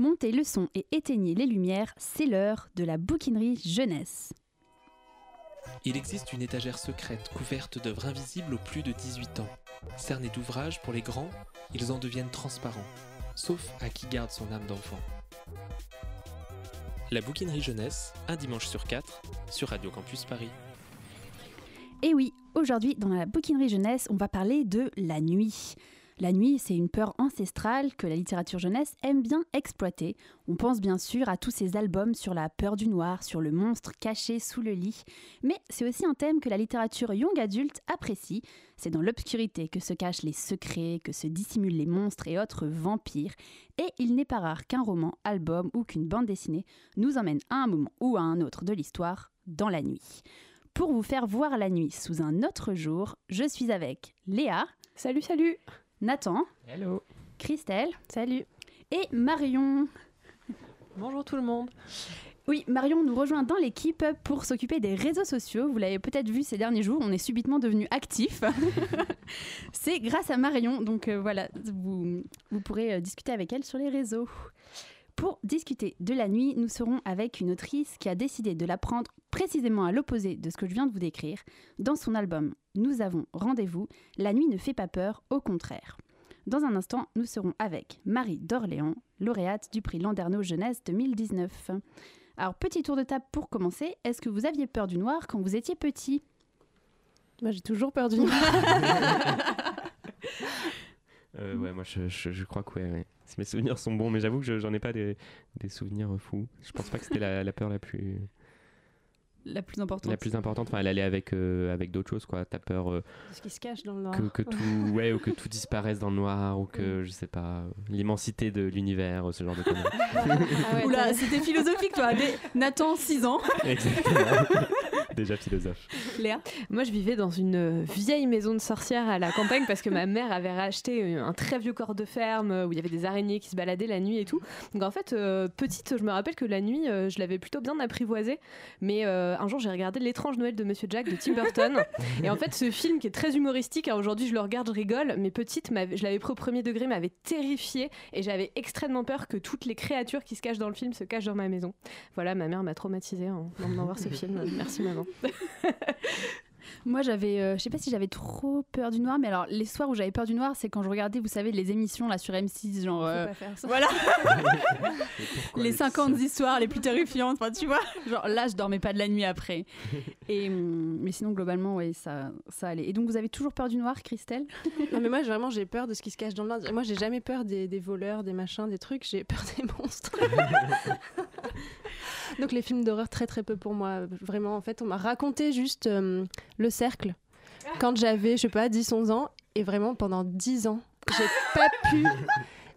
Montez le son et éteignez les lumières, c'est l'heure de la bouquinerie jeunesse. Il existe une étagère secrète couverte d'œuvres invisibles aux plus de 18 ans. Cernés d'ouvrages pour les grands, ils en deviennent transparents, sauf à qui garde son âme d'enfant. La bouquinerie jeunesse, un dimanche sur quatre, sur Radio Campus Paris. Et oui, aujourd'hui dans la bouquinerie jeunesse, on va parler de la nuit. La nuit, c'est une peur ancestrale que la littérature jeunesse aime bien exploiter. On pense bien sûr à tous ces albums sur la peur du noir, sur le monstre caché sous le lit. Mais c'est aussi un thème que la littérature young adulte apprécie. C'est dans l'obscurité que se cachent les secrets, que se dissimulent les monstres et autres vampires. Et il n'est pas rare qu'un roman, album ou qu'une bande dessinée nous emmène à un moment ou à un autre de l'histoire dans la nuit. Pour vous faire voir la nuit sous un autre jour, je suis avec Léa. Salut, salut Nathan. Hello. Christelle. Salut. Et Marion. Bonjour tout le monde. Oui, Marion nous rejoint dans l'équipe pour s'occuper des réseaux sociaux. Vous l'avez peut-être vu ces derniers jours, on est subitement devenu actifs. C'est grâce à Marion, donc euh, voilà, vous, vous pourrez euh, discuter avec elle sur les réseaux. Pour discuter de la nuit, nous serons avec une autrice qui a décidé de la prendre précisément à l'opposé de ce que je viens de vous décrire. Dans son album Nous avons rendez-vous, la nuit ne fait pas peur, au contraire. Dans un instant, nous serons avec Marie d'Orléans, lauréate du prix Landerneau Jeunesse 2019. Alors, petit tour de table pour commencer. Est-ce que vous aviez peur du noir quand vous étiez petit? Moi, j'ai toujours peur du noir. Euh, ouais, moi je, je, je crois que ouais, ouais. Mes souvenirs sont bons, mais j'avoue que je- j'en ai pas des, des souvenirs fous. Je pense pas que c'était la, la peur la plus, La plus importante. la plus importante. Enfin, elle allait avec, euh, avec d'autres choses, quoi. T'as peur euh, Ce qui se cache dans le noir. que, que tout, ouais, ou que tout disparaisse dans le noir, ou que, je sais pas, l'immensité de l'univers, ce genre de conneries. Ah ouais, Oula, c'était philosophique, toi. Nathan, 6 ans. Exactement. Déjà philosophe. Léa Moi, je vivais dans une vieille maison de sorcières à la campagne parce que ma mère avait racheté un très vieux corps de ferme où il y avait des araignées qui se baladaient la nuit et tout. Donc en fait, euh, petite, je me rappelle que la nuit, euh, je l'avais plutôt bien apprivoisée. Mais euh, un jour, j'ai regardé L'étrange Noël de Monsieur Jack de Tim Burton. et en fait, ce film qui est très humoristique, hein, aujourd'hui je le regarde, je rigole, mais petite, je l'avais pris au premier degré, m'avait terrifiée et j'avais extrêmement peur que toutes les créatures qui se cachent dans le film se cachent dans ma maison. Voilà, ma mère m'a traumatisée en m'emmenant voir ce film. Merci maman. Moi, j'avais, euh, je sais pas si j'avais trop peur du noir, mais alors les soirs où j'avais peur du noir, c'est quand je regardais, vous savez, les émissions là sur M6, genre euh, Faut pas faire ça. voilà, les avec 50 ça histoires les plus terrifiantes, enfin tu vois, genre là, je dormais pas de la nuit après. Et hum, mais sinon globalement, ouais, ça, ça allait. Et donc vous avez toujours peur du noir, Christelle? Non mais moi vraiment j'ai peur de ce qui se cache dans le noir. Moi j'ai jamais peur des, des voleurs, des machins, des trucs, j'ai peur des monstres. Donc les films d'horreur très très peu pour moi. Vraiment en fait on m'a raconté juste euh, le cercle. Quand j'avais je sais pas 10-11 ans. Et vraiment pendant 10 ans j'ai pas pu...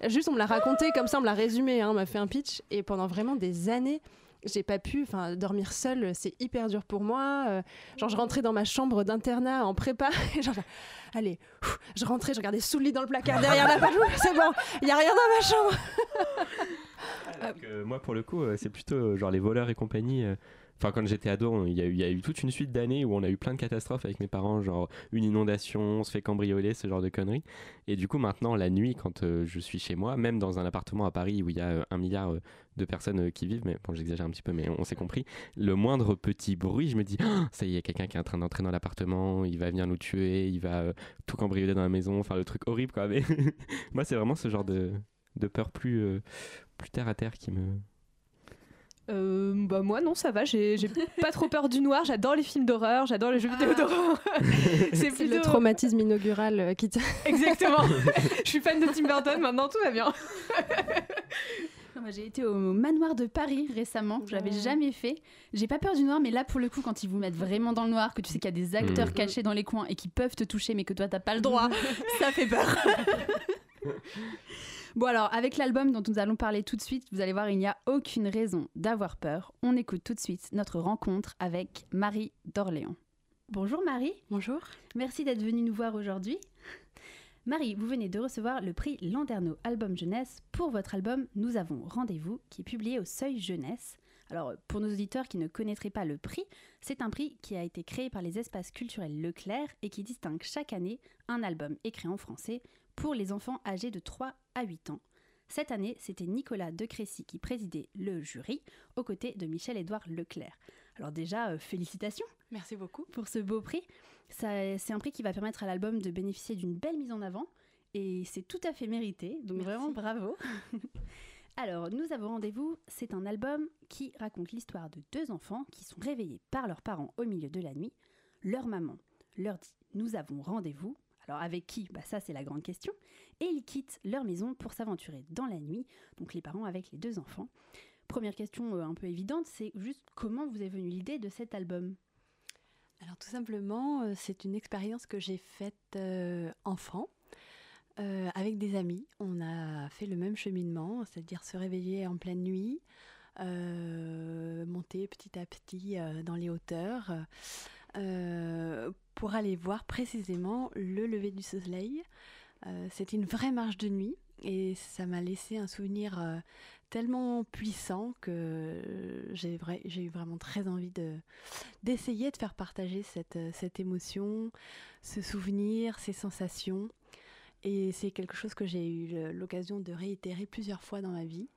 Juste on me l'a raconté comme ça, on me l'a résumé, hein, on m'a fait un pitch. Et pendant vraiment des années j'ai pas pu, enfin, dormir seule, c'est hyper dur pour moi. Euh, genre, je rentrais dans ma chambre d'internat en prépa, et genre, allez, je rentrais, je regardais sous le lit dans le placard derrière la page, c'est bon, il y a rien dans ma chambre. Que moi, pour le coup, euh, c'est plutôt euh, genre les voleurs et compagnie. Quand j'étais ado, il y, a eu- toute une suite d'années où on a eu plein de catastrophes avec mes parents, genre une inondation, on se fait cambrioler, ce genre de conneries. Et du coup, maintenant, la nuit, quand euh, je suis chez moi, même dans un appartement à Paris où il y a euh, un milliard euh, de personnes qui vivent, mais bon, j'exagère un petit peu, mais on s'est compris, le moindre petit bruit, je me dis, Ah, ça y est, quelqu'un qui est en train d'entrer dans l'appartement, il va venir nous tuer, il va tout cambrioler dans la maison, enfin le truc horrible, quoi. Mais moi, c'est vraiment ce genre de, peur plus terre à terre qui me. Euh, bah moi non ça va, j'ai pas trop peur du noir, j'adore les films d'horreur, j'adore les jeux vidéo d'horreur. c'est plutôt le traumatisme inaugural euh, qui. Exactement. Je suis fan de Tim Burton, maintenant tout va bien. J'ai été au manoir de Paris récemment, je l'avais jamais fait. J'ai pas peur du noir, mais là pour le coup, quand ils vous mettent vraiment dans le noir, que tu sais qu'il y a des acteurs Mhm. cachés dans les coins et qui peuvent te toucher, mais que toi t'as pas le droit, ça fait peur. Bon alors, avec l'album dont nous allons parler tout de suite, vous allez voir, il n'y a aucune raison d'avoir peur. On écoute tout de suite notre rencontre avec Marie d'Orléans. Bonjour Marie. Bonjour. Merci d'être venue nous voir aujourd'hui. Marie, vous venez de recevoir le prix Landerneau Album Jeunesse pour votre album Nous avons rendez-vous, qui est publié au Seuil Jeunesse. Alors, pour nos auditeurs qui ne connaîtraient pas le prix, c'est un prix qui a été créé par les espaces culturels Leclerc et qui distingue chaque année un album écrit en français pour les enfants âgés de 3 à 8 ans. Cette année, c'était Nicolas de Crécy qui présidait le jury aux côtés de Michel-Édouard Leclerc. Alors déjà, euh, félicitations Merci beaucoup. pour ce beau prix. Ça- C'est un prix qui va permettre à l'album de bénéficier d'une belle mise en avant et c'est tout à fait mérité, donc Merci. vraiment bravo. Alors, nous avons rendez-vous, c'est un album qui raconte l'histoire de deux enfants qui sont réveillés par leurs parents au milieu de la nuit. Leur maman leur dit Nous avons rendez-vous. Alors, avec qui? Bah, Ça, c'est la grande question. Et ils quittent leur maison pour s'aventurer dans la nuit, donc les parents avec les deux enfants. Première question euh, un peu évidente, c'est juste comment vous est venue l'idée de cet album? Alors tout simplement, euh, c'est une expérience que j'ai faite euh, enfant. avec des amis, on a fait le même cheminement, c'est-à-dire se réveiller en pleine nuit, monter petit à petit dans les hauteurs, pour aller voir précisément le lever du soleil. Euh, C'était une vraie marche de nuit et ça m'a laissé un souvenir euh, tellement puissant que j'ai eu vraiment très envie de, d'essayer de faire partager cette, euh, cette émotion, ce souvenir, ces sensations. Et c'est quelque chose que j'ai eu l'occasion de réitérer plusieurs fois dans ma vie.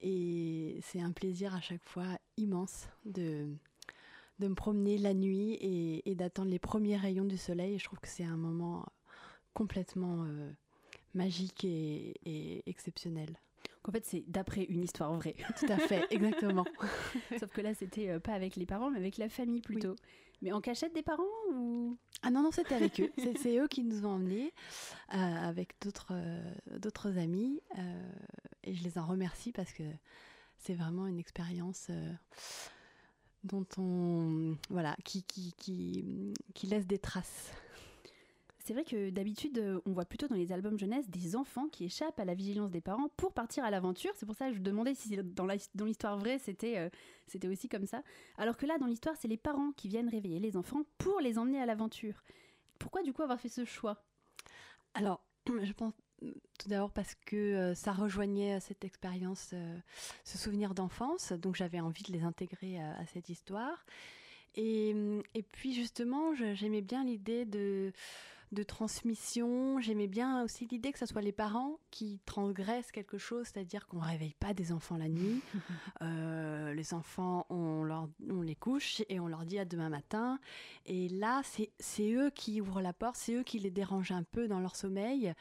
Et c'est un plaisir à chaque fois immense de, de me promener la nuit et, et d'attendre les premiers rayons du soleil. Et je trouve que c'est un moment complètement euh, magique et, et exceptionnel. En fait, c'est d'après une histoire vraie. Tout à fait, exactement. Sauf que là, c'était euh, pas avec les parents, mais avec la famille plutôt. Mais en cachette des parents ou? Ah non, non, c'était avec eux. C'est, eux qui nous ont emmenés euh, avec d'autres, euh, d'autres amis. euh, et je les en remercie parce que c'est vraiment une expérience dont on. Voilà, qui, qui, qui, qui laisse des traces. C'est vrai que d'habitude, on voit plutôt dans les albums jeunesse des enfants qui échappent à la vigilance des parents pour partir à l'aventure. C'est pour ça que je demandais si dans, l'histoire vraie, c'était, euh, c'était aussi comme ça. Alors que là, dans l'histoire, c'est les parents qui viennent réveiller les enfants pour les emmener à l'aventure. Pourquoi du coup avoir fait ce choix? Alors, je pense tout d'abord parce que euh, ça rejoignait euh, cette expérience, euh, ce souvenir d'enfance, donc j'avais envie de les intégrer à cette histoire. Et, et puis justement, j'aimais bien l'idée de, de transmission, j'aimais bien aussi l'idée que ce soit les parents qui transgressent quelque chose, c'est-à-dire qu'on ne réveille pas des enfants la nuit. Euh, les enfants, on, leur, on les couche et on leur dit à demain matin. Et là, c'est c'est eux qui ouvrent la porte, c'est eux qui les dérangent un peu dans leur sommeil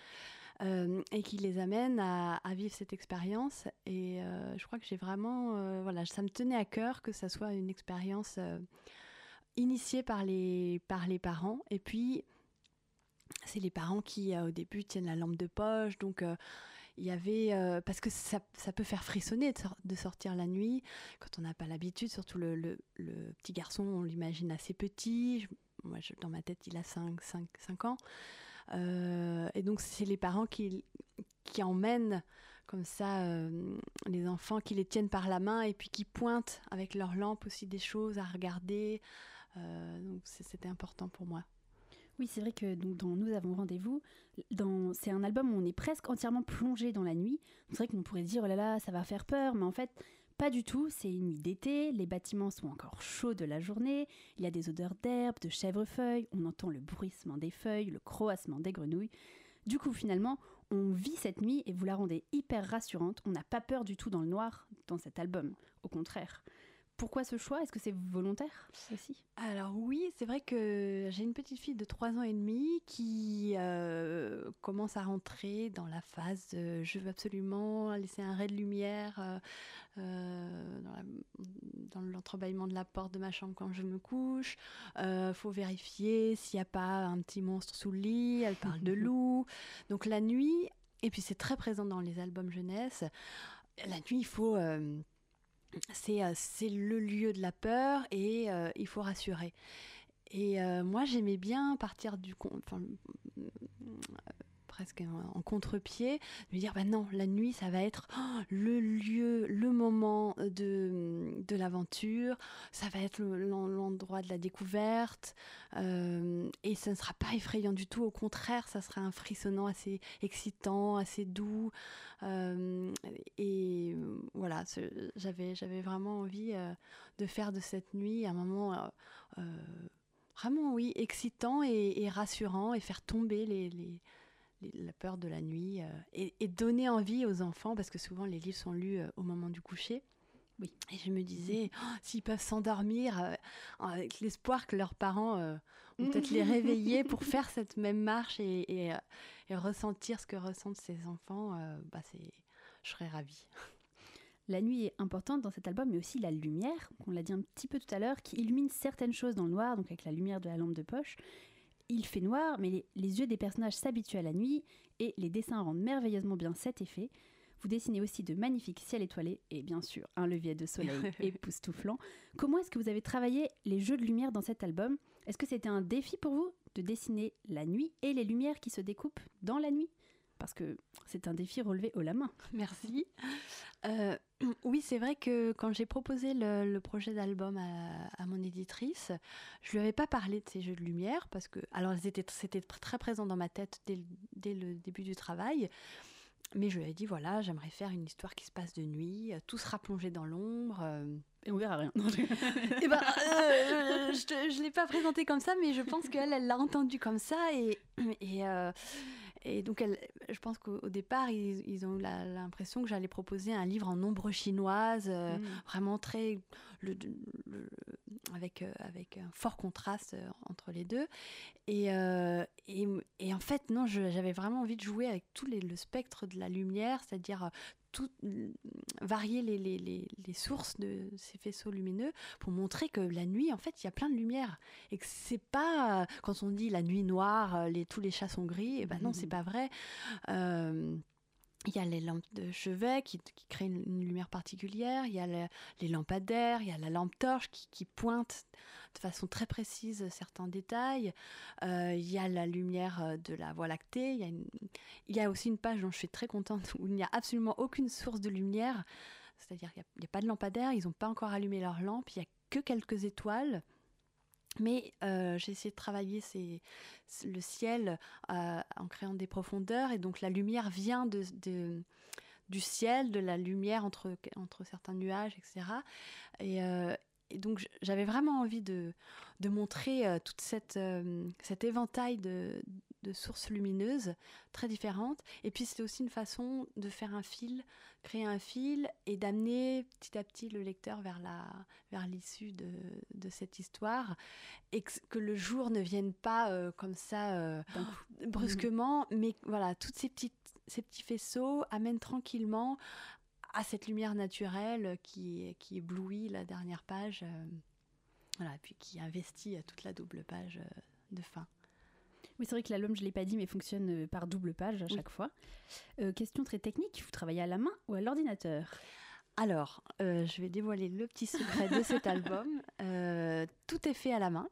euh, et qui les amènent à, vivre cette expérience. Et euh, je crois que j'ai vraiment, euh, voilà, ça me tenait à cœur que ça soit une expérience initiée par les, par les parents. Et puis, c'est les parents qui, au début, tiennent la lampe de poche. Donc, il y avait. parce que ça, peut faire frissonner de, sor- de sortir la nuit quand on n'a pas l'habitude. Surtout le, petit garçon, on l'imagine assez petit. Moi, dans ma tête, il a 5, 5, 5 ans. Euh, et donc, c'est les parents qui, qui emmènent comme ça euh, les enfants, qui les tiennent par la main et puis qui pointent avec leur lampe aussi des choses à regarder. Euh, donc, c'était important pour moi. Oui, c'est vrai que donc, dans Nous avons rendez-vous, c'est un album où on est presque entièrement plongé dans la nuit. C'est vrai qu'on pourrait dire, oh là là, ça va faire peur, mais en fait, pas du tout. C'est une nuit d'été, les bâtiments sont encore chauds de la journée, il y a des odeurs d'herbe, de chèvrefeuilles, on entend le bruissement des feuilles, le croassement des grenouilles. Du coup, finalement, on vit cette nuit et vous la rendez hyper rassurante. On n'a pas peur du tout dans le noir dans cet album. Au contraire. Pourquoi ce choix? Est-ce que c'est volontaire aussi? Alors oui, c'est vrai que j'ai une petite fille de 3 ans et demi qui euh, commence à rentrer dans la phase de je veux absolument laisser un ray de lumière euh, euh, dans, l'entrebâillement de la porte de ma chambre quand je me couche. Euh, faut vérifier s'il n'y a pas un petit monstre sous le lit. Elle parle de loup. Donc la nuit, et puis c'est très présent dans les albums jeunesse, la nuit, il faut... euh, c'est euh, c'est le lieu de la peur et il faut rassurer. Et euh, moi, j'aimais bien partir du enfin, presque en, contre-pied, de me dire bah non, la nuit, ça va être oh, le lieu, le moment de, de l'aventure, ça va être le- l'en- l'endroit de la découverte, euh, et ça ne sera pas effrayant du tout. Au contraire, ça sera un frissonnant assez excitant, assez doux. Euh, et voilà, j'avais vraiment envie euh, de faire de cette nuit un moment vraiment, oui, excitant et, rassurant et faire tomber les, la peur de la nuit et, et, donner envie aux enfants, parce que souvent les livres sont lus au moment du coucher. Oui. Et je me disais, oh, s'ils peuvent s'endormir avec l'espoir que leurs parents vont peut-être les réveiller pour faire cette même marche et, et, ressentir ce que ressentent ces enfants, bah c'est, je serais ravie. La nuit est importante dans cet album, mais aussi la lumière, qu'on l'a dit un petit peu tout à l'heure, qui illumine certaines choses dans le noir, donc avec la lumière de la lampe de poche. Il fait noir, mais les, yeux des personnages s'habituent à la nuit, et les dessins rendent merveilleusement bien cet effet. Vous dessinez aussi de magnifiques ciels étoilés, et bien sûr un levier de soleil époustouflant. Comment est-ce que vous avez travaillé les jeux de lumière dans cet album? Est-ce que c'était un défi pour vous de dessiner la nuit et les lumières qui se découpent dans la nuit? Parce que c'est un défi relevé haut la main. Merci. Euh, oui, c'est vrai que quand j'ai proposé le, projet d'album à, mon éditrice, je lui avais pas parlé de ces jeux de lumière parce que, alors, c'était très présent dans ma tête dès, le début du travail. Mais je lui ai dit voilà, j'aimerais faire une histoire qui se passe de nuit, tout sera plongé dans l'ombre. Euh, et on verra rien. et eh ben, euh, je ne l'ai pas présenté comme ça, mais je pense qu'elle, elle l'a entendu comme ça. Et, et, et donc, elle, je pense qu'au départ, ils, ont eu l'impression que j'allais proposer un livre en ombre chinoise, euh, mm. vraiment très. Le, avec, euh, avec un fort contraste euh, entre les deux. Et, et, et en fait, non, j'avais vraiment envie de jouer avec tout les, le spectre de la lumière, c'est-à-dire tout, varier les, les, les, sources de ces faisceaux lumineux pour montrer que la nuit, en fait, il y a plein de lumière. Et que c'est pas, quand on dit la nuit noire, les, tous les chats sont gris, et ben non, c'est mmh. pas vrai. Euh, il y a les lampes de chevet qui, créent une, lumière particulière, il y a les lampadaires, il y a la lampe torche qui, pointe de façon très précise certains détails, euh, il y a la lumière euh, de la Voie lactée, il y, a il y a aussi une page dont je suis très contente où il n'y a absolument aucune source de lumière, c'est-à-dire qu'il n'y a, a, pas de lampadaire, ils n'ont pas encore allumé leur lampe, il n'y a que quelques étoiles. Mais euh, j'ai essayé de travailler le ciel euh, en créant des profondeurs et donc la lumière vient du ciel, de la lumière entre, certains nuages, etc. Et, et donc j'avais vraiment envie de, de montrer euh, toute cette, euh, cet éventail de, de, sources lumineuses très différentes. Et puis c'était aussi une façon de faire un fil, créer un fil et d'amener petit à petit le lecteur vers la vers l'issue de, de, cette histoire et que, le jour ne vienne pas euh, comme ça brusquement, mais voilà, toutes ces petites ces petits faisceaux amènent tranquillement à cette lumière naturelle qui, qui éblouit la dernière page, euh, voilà, puis qui investit toute la double page euh, de fin. Oui, c'est vrai que l'album, je ne l'ai pas dit, mais fonctionne euh, par double page à chaque fois. question très technique, vous travaillez à la main ou à l'ordinateur? Alors, je vais dévoiler le petit secret de cet album. tout est fait à la main.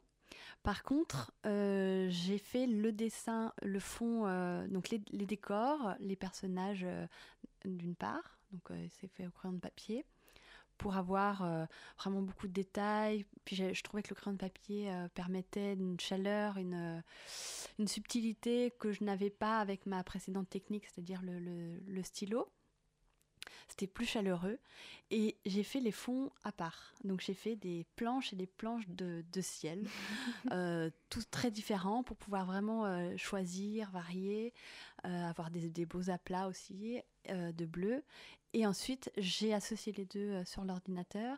Par contre, j'ai fait le dessin, le fond, donc les, les, décors, les personnages d'une part, donc euh, c'est fait au crayon de papier pour avoir euh, vraiment beaucoup de détails. Puis je, trouvais que le crayon de papier euh, permettait une chaleur, une, une subtilité que je n'avais pas avec ma précédente technique, c'est-à-dire le, le, stylo. C'était plus chaleureux. Et j'ai fait les fonds à part. Donc j'ai fait des planches et des planches de, de ciel, euh, tous très différents pour pouvoir vraiment choisir, varier, avoir des, des, beaux aplats aussi de bleu. Et ensuite, j'ai associé les deux sur l'ordinateur.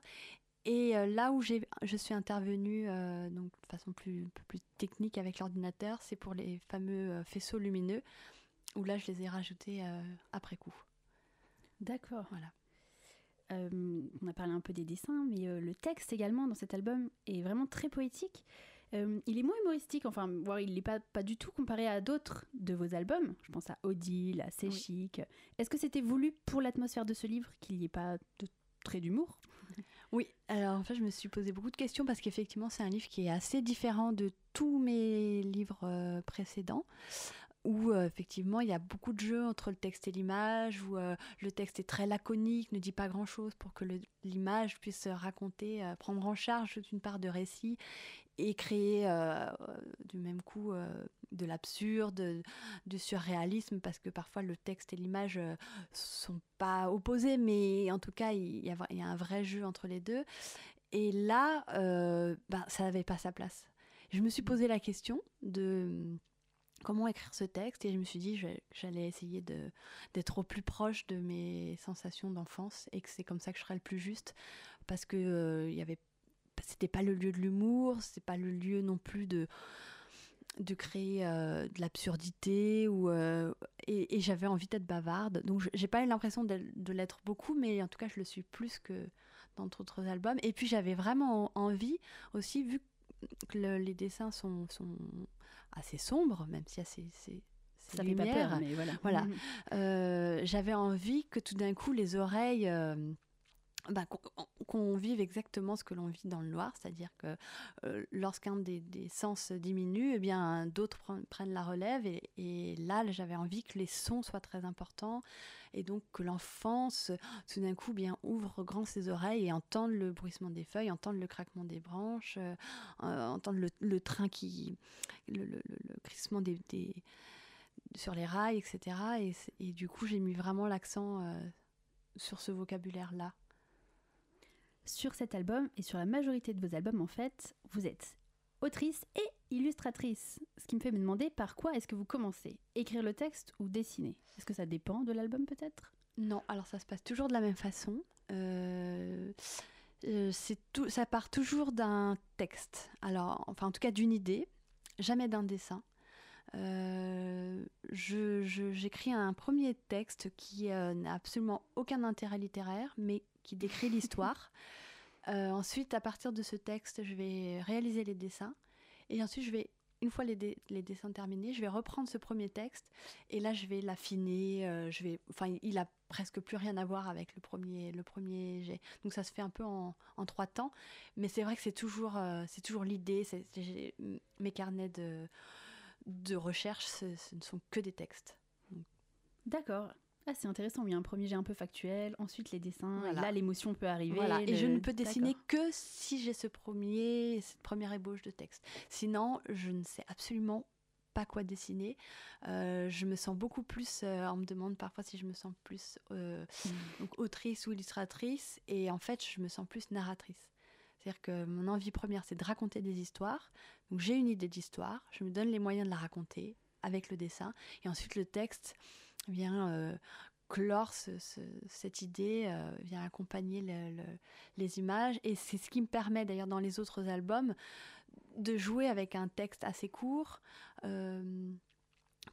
Et là où je suis intervenue donc de façon plus, plus technique avec l'ordinateur, c'est pour les fameux faisceaux lumineux, où là je les ai rajoutés après coup. D'accord. Voilà. Euh, on a parlé un peu des dessins, mais euh, le texte également dans cet album est vraiment très poétique. Euh, il est moins humoristique, enfin, voire il n'est pas, pas du tout comparé à d'autres de vos albums. Je pense à Odile, à C'est chic. Est-ce que c'était voulu pour l'atmosphère de ce livre qu'il n'y ait pas de trait d'humour? Oui, alors en fait, je me suis posé beaucoup de questions parce qu'effectivement, c'est un livre qui est assez différent de tous mes livres précédents où euh, effectivement il y a beaucoup de jeux entre le texte et l'image, où euh, le texte est très laconique, ne dit pas grand-chose pour que l'image puisse raconter, euh, prendre en charge toute une part de récit et créer du même coup de l'absurde, du surréalisme, parce que parfois le texte et l'image sont pas opposés, mais en tout cas il y, a, un vrai jeu entre les deux. Et là, ben, ça n'avait pas sa place. Je me suis posé la question de comment écrire ce texte et je me suis dit que j'allais essayer d'être au plus proche de mes sensations d'enfance et que c'est comme ça que je serais le plus juste parce que euh, il y avait c'était pas le lieu de l'humour c'est pas le lieu non plus de de créer euh, de l'absurdité ou euh, et, j'avais envie d'être bavarde donc j'ai pas eu l'impression de, l'être beaucoup mais en tout cas je le suis plus que dans d'autres albums et puis j'avais vraiment envie aussi vu que les dessins sont, sont assez sombres, même si c'est c'est ça fait pas peur, mais voilà. voilà. Mm. Euh, j'avais envie que tout d'un coup les oreilles bah, qu'on vive exactement ce que l'on vit dans le noir, c'est-à-dire que euh, lorsqu'un des, sens diminue, eh bien d'autres prennent la relève et, là j'avais envie que les sons soient très importants et donc que l'enfance tout d'un coup bien ouvre grand ses oreilles et entende le bruissement des feuilles, entende le craquement des branches, euh, euh, entende le, train qui, le, crissement des, sur les rails, etc. Et, du coup j'ai mis vraiment l'accent sur ce vocabulaire là sur cet album et sur la majorité de vos albums en fait, vous êtes autrice et illustratrice. Ce qui me fait me demander par quoi est-ce que vous commencez? Écrire le texte ou dessiner? Est-ce que ça dépend de l'album peut-être? Non, alors ça se passe toujours de la même façon. Euh, euh, c'est tout, ça part toujours d'un texte. Alors, enfin en tout cas d'une idée, jamais d'un dessin. Euh, j'écris un premier texte qui n'a absolument aucun intérêt littéraire, mais qui décrit l'histoire. Euh, ensuite, à partir de ce texte, je vais réaliser les dessins. Et ensuite, je vais, une fois les, les dessins terminés, je vais reprendre ce premier texte. Et là, je vais l'affiner. Euh, je vais, enfin, il a presque plus rien à voir avec le premier, le premier jet. Donc ça se fait un peu en, en trois temps. Mais c'est vrai que c'est toujours, euh, c'est toujours l'idée. Mes carnets de, de recherche, ce, ce ne sont que des textes. D'accord. Ah, c'est intéressant, il y a un premier jet un peu factuel, ensuite les dessins, là l'émotion peut arriver. Et je ne peux dessiner que si j'ai ce premier, cette première ébauche de texte. Sinon, je ne sais absolument pas quoi dessiner. Euh, je me sens beaucoup plus, euh, on me demande parfois si je me sens plus euh, hmm. donc, autrice ou illustratrice, et en fait, je me sens plus narratrice. C'est-à-dire que mon envie première, c'est de raconter des histoires. Donc j'ai une idée d'histoire, je me donne les moyens de la raconter avec le dessin, et ensuite le texte vient euh, clore cette idée, euh, vient accompagner les images. Et c'est ce qui me permet d'ailleurs dans les autres albums de jouer avec un texte assez court. Euh,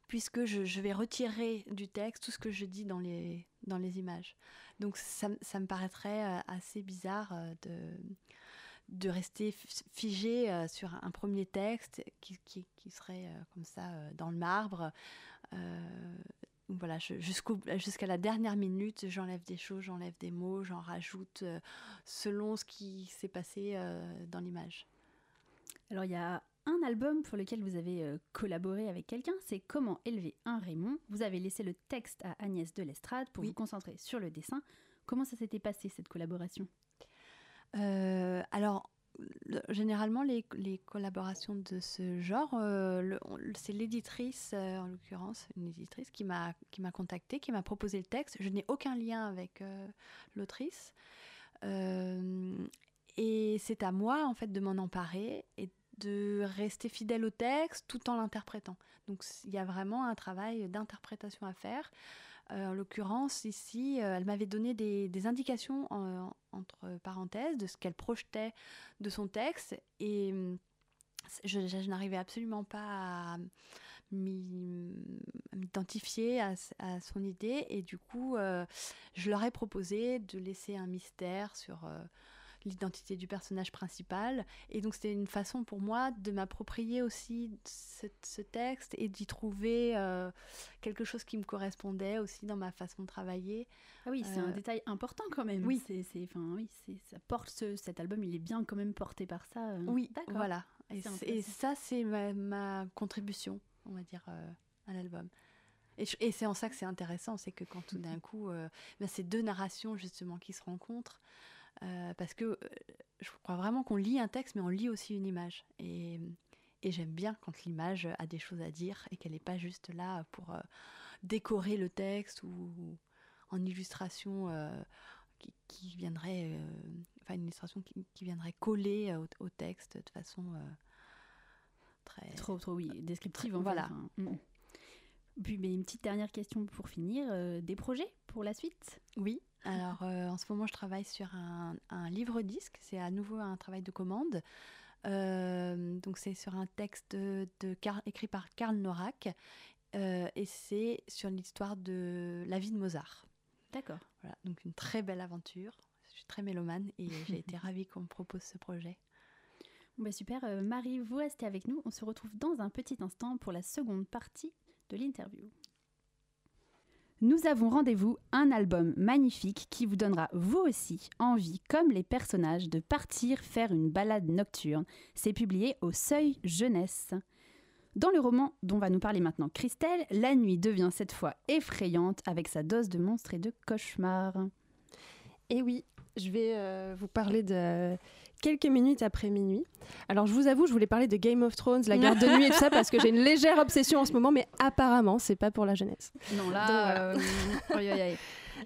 puisque je, vais retirer du texte tout ce que je dis dans les, dans les images. Donc ça, ça me paraîtrait assez bizarre de, de rester figé sur un premier texte qui, qui, qui serait comme ça dans le marbre voilà, jusqu'à la dernière minute, j'enlève des choses, j'enlève des mots, j'en rajoute euh, selon ce qui s'est passé euh, dans l'image. Alors il y a un album pour lequel vous avez euh, collaboré avec quelqu'un, c'est Comment élever un Raymond. Vous avez laissé le texte à Agnès de l'Estrade pour vous concentrer sur le dessin. Comment ça s'était passé cette collaboration? Alors généralement, les, collaborations de ce genre, euh, c'est l'éditrice, euh, en l'occurrence, une éditrice qui m'a qui m'a contacté, qui m'a proposé le texte. Je n'ai aucun lien avec euh, l'autrice, et c'est à moi en fait de m'en emparer et de rester fidèle au texte tout en l'interprétant. Donc il y a vraiment un travail d'interprétation à faire. Euh, en l'occurrence, ici, euh, elle m'avait donné des, indications entre parenthèses de ce qu'elle projetait de son texte. Et hum, je, n'arrivais absolument pas à m'identifier à, son idée. Et du coup, euh, je leur ai proposé de laisser un mystère sur l'identité du personnage principal. Et donc c'était une façon pour moi de m'approprier aussi ce, texte et d'y trouver euh, quelque chose qui me correspondait aussi dans ma façon de travailler. Ah oui, c'est un euh, détail important quand même. Oui, c'est, enfin, oui, ça porte cet album, il est bien quand même porté par ça. Euh. Oui, d'accord. Voilà. Et, ça, c'est ma, contribution, on va dire, à l'album. Et, c'est en ça que c'est intéressant, c'est que quand tout d'un coup, ben, ces deux narrations justement qui se rencontrent, euh, parce que euh, je crois vraiment qu'on lit un texte, mais on lit aussi une image. Et, et j'aime bien quand l'image a des choses à dire et qu'elle n'est pas juste là pour euh, décorer le texte ou, en illustration qui, qui, viendrait, enfin une illustration qui, qui viendrait coller au, texte de façon très trop trop oui descriptive. voilà. Mm. Puis mais une petite dernière question pour finir. des projets pour la suite? Oui. Alors, euh, en ce moment, je travaille sur un, un livre-disque. C'est à nouveau un travail de commande. Euh, donc, c'est sur un texte de, de Karl- écrit par Karl Norak. Euh, et c'est sur l'histoire de la vie de Mozart. D'accord. Voilà, donc une très belle aventure. Je suis très mélomane et j'ai été ravie qu'on me propose ce projet. Bah, super. Euh, Marie, vous restez avec nous. On se retrouve dans un petit instant pour la seconde partie de l'interview. Nous avons rendez-vous un album magnifique qui vous donnera vous aussi envie, comme les personnages, de partir faire une balade nocturne. C'est publié au Seuil Jeunesse. Dans le roman dont va nous parler maintenant Christelle, la nuit devient cette fois effrayante avec sa dose de monstres et de cauchemars. Et oui, je vais euh, vous parler de quelques minutes après minuit. Alors je vous avoue, je voulais parler de Game of Thrones, la garde de nuit et tout ça parce que j'ai une légère obsession en ce moment, mais apparemment c'est pas pour la jeunesse. Non, Donc, là, euh, aïe, aïe, aïe.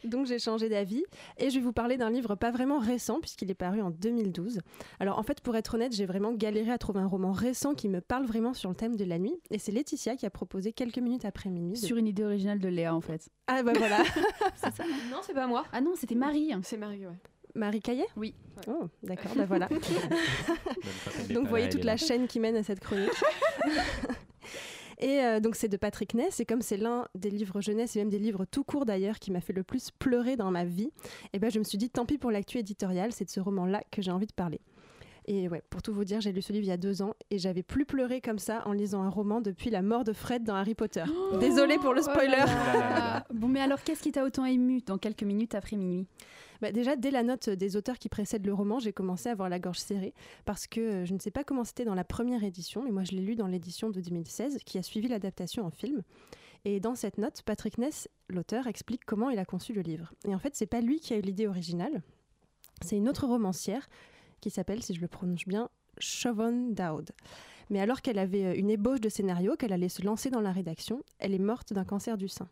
Donc j'ai changé d'avis et je vais vous parler d'un livre pas vraiment récent puisqu'il est paru en 2012. Alors en fait pour être honnête j'ai vraiment galéré à trouver un roman récent qui me parle vraiment sur le thème de la nuit et c'est Laetitia qui a proposé quelques minutes après minuit. de- Sur une idée originale de Léa, en fait. Ah bah voilà, C'est ça non Non, c'est pas moi. Ah non, c'était Marie. C'est Marie, ouais. Marie Caillet? Oui. Oh d'accord, bah voilà. Donc vous voyez toute la chaîne qui mène à cette chronique. Et euh, donc c'est de Patrick Ness, et comme c'est l'un des livres jeunesse et même des livres tout courts d'ailleurs qui m'a fait le plus pleurer dans ma vie, et ben je me suis dit tant pis pour l'actu éditoriale, c'est de ce roman-là que j'ai envie de parler. Et ouais, pour tout vous dire, j'ai lu ce livre il y a deux ans et j'avais plus pleuré comme ça en lisant un roman depuis la mort de Fred dans Harry Potter. Désolée pour le spoiler. Oh là là. Bon, mais alors, qu'est-ce qui t'a autant ému dans quelques minutes après minuit? Bah, déjà, dès la note des auteurs qui précèdent le roman, j'ai commencé à avoir la gorge serrée parce que euh, je ne sais pas comment c'était dans la première édition, mais moi je l'ai lu dans l'édition de 2016 qui a suivi l'adaptation en film. Et dans cette note, Patrick Ness, l'auteur, explique comment il a conçu le livre. Et en fait, c'est pas lui qui a eu l'idée originale, c'est une autre romancière qui s'appelle, si je le prononce bien, Siobhan Dowd. Mais alors qu'elle avait euh, une ébauche de scénario, qu'elle allait se lancer dans la rédaction, elle est morte d'un cancer du sein.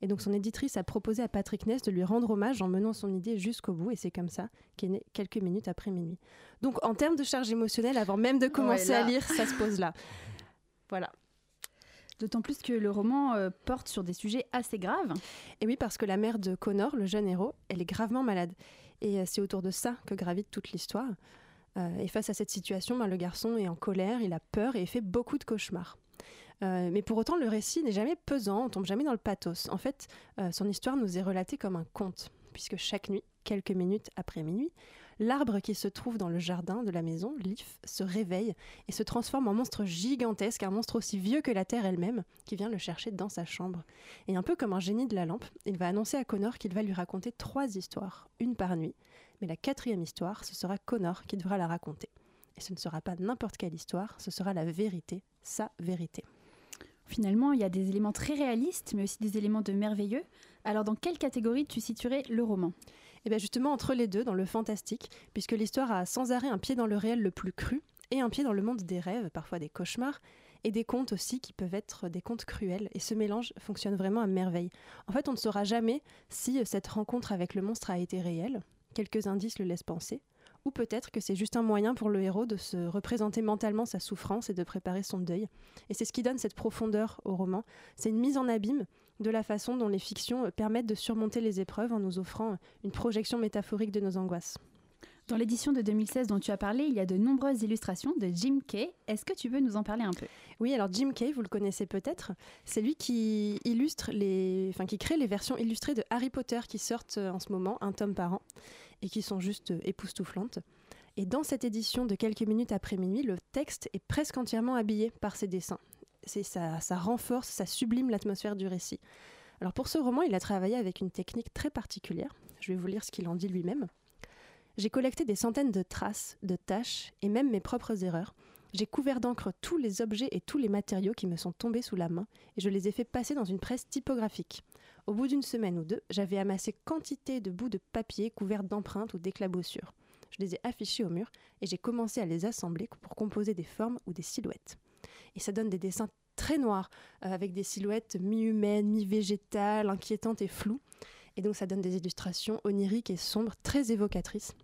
Et donc son éditrice a proposé à Patrick Ness de lui rendre hommage en menant son idée jusqu'au bout, et c'est comme ça qu'est né quelques minutes après minuit. Donc en termes de charge émotionnelle, avant même de commencer à lire, ça se pose là. Voilà. D'autant plus que le roman euh, porte sur des sujets assez graves. Et oui, parce que la mère de Connor, le jeune héros, elle est gravement malade. Et euh, c'est autour de ça que gravite toute l'histoire. Euh, et face à cette situation, ben, le garçon est en colère, il a peur et il fait beaucoup de cauchemars. Euh, mais pour autant, le récit n'est jamais pesant, on tombe jamais dans le pathos. En fait, euh, son histoire nous est relatée comme un conte, puisque chaque nuit, quelques minutes après minuit, l'arbre qui se trouve dans le jardin de la maison, l'if, se réveille et se transforme en monstre gigantesque, un monstre aussi vieux que la terre elle-même, qui vient le chercher dans sa chambre. Et un peu comme un génie de la lampe, il va annoncer à Connor qu'il va lui raconter trois histoires, une par nuit. Mais la quatrième histoire, ce sera Connor qui devra la raconter. Et ce ne sera pas n'importe quelle histoire, ce sera la vérité, sa vérité. Finalement, il y a des éléments très réalistes, mais aussi des éléments de merveilleux. Alors, dans quelle catégorie tu situerais le roman? Et bien justement entre les deux, dans le fantastique, puisque l'histoire a sans arrêt un pied dans le réel le plus cru, et un pied dans le monde des rêves, parfois des cauchemars, et des contes aussi qui peuvent être des contes cruels. Et ce mélange fonctionne vraiment à merveille. En fait, on ne saura jamais si cette rencontre avec le monstre a été réelle. Quelques indices le laissent penser. Ou peut-être que c'est juste un moyen pour le héros de se représenter mentalement sa souffrance et de préparer son deuil. Et c'est ce qui donne cette profondeur au roman. C'est une mise en abîme de la façon dont les fictions euh, permettent de surmonter les épreuves en nous offrant euh, une projection métaphorique de nos angoisses. Dans l'édition de 2016 dont tu as parlé, il y a de nombreuses illustrations de Jim Kay. Est-ce que tu veux nous en parler un peu? Oui, alors Jim Kay, vous le connaissez peut-être, c'est lui qui illustre les, enfin qui crée les versions illustrées de Harry Potter qui sortent euh, en ce moment, un tome par an, et qui sont juste euh, époustouflantes. Et dans cette édition de quelques minutes après minuit, le texte est presque entièrement habillé par ses dessins. Ça, ça renforce, ça sublime l'atmosphère du récit. Alors pour ce roman, il a travaillé avec une technique très particulière. Je vais vous lire ce qu'il en dit lui-même. J'ai collecté des centaines de traces, de taches et même mes propres erreurs. J'ai couvert d'encre tous les objets et tous les matériaux qui me sont tombés sous la main et je les ai fait passer dans une presse typographique. Au bout d'une semaine ou deux, j'avais amassé quantité de bouts de papier couverts d'empreintes ou d'éclaboussures. Je les ai affichés au mur et j'ai commencé à les assembler pour composer des formes ou des silhouettes. Et ça donne des dessins très noirs, euh, avec des silhouettes mi-humaines, mi-végétales, inquiétantes et floues. Et donc ça donne des illustrations oniriques et sombres, très évocatrices.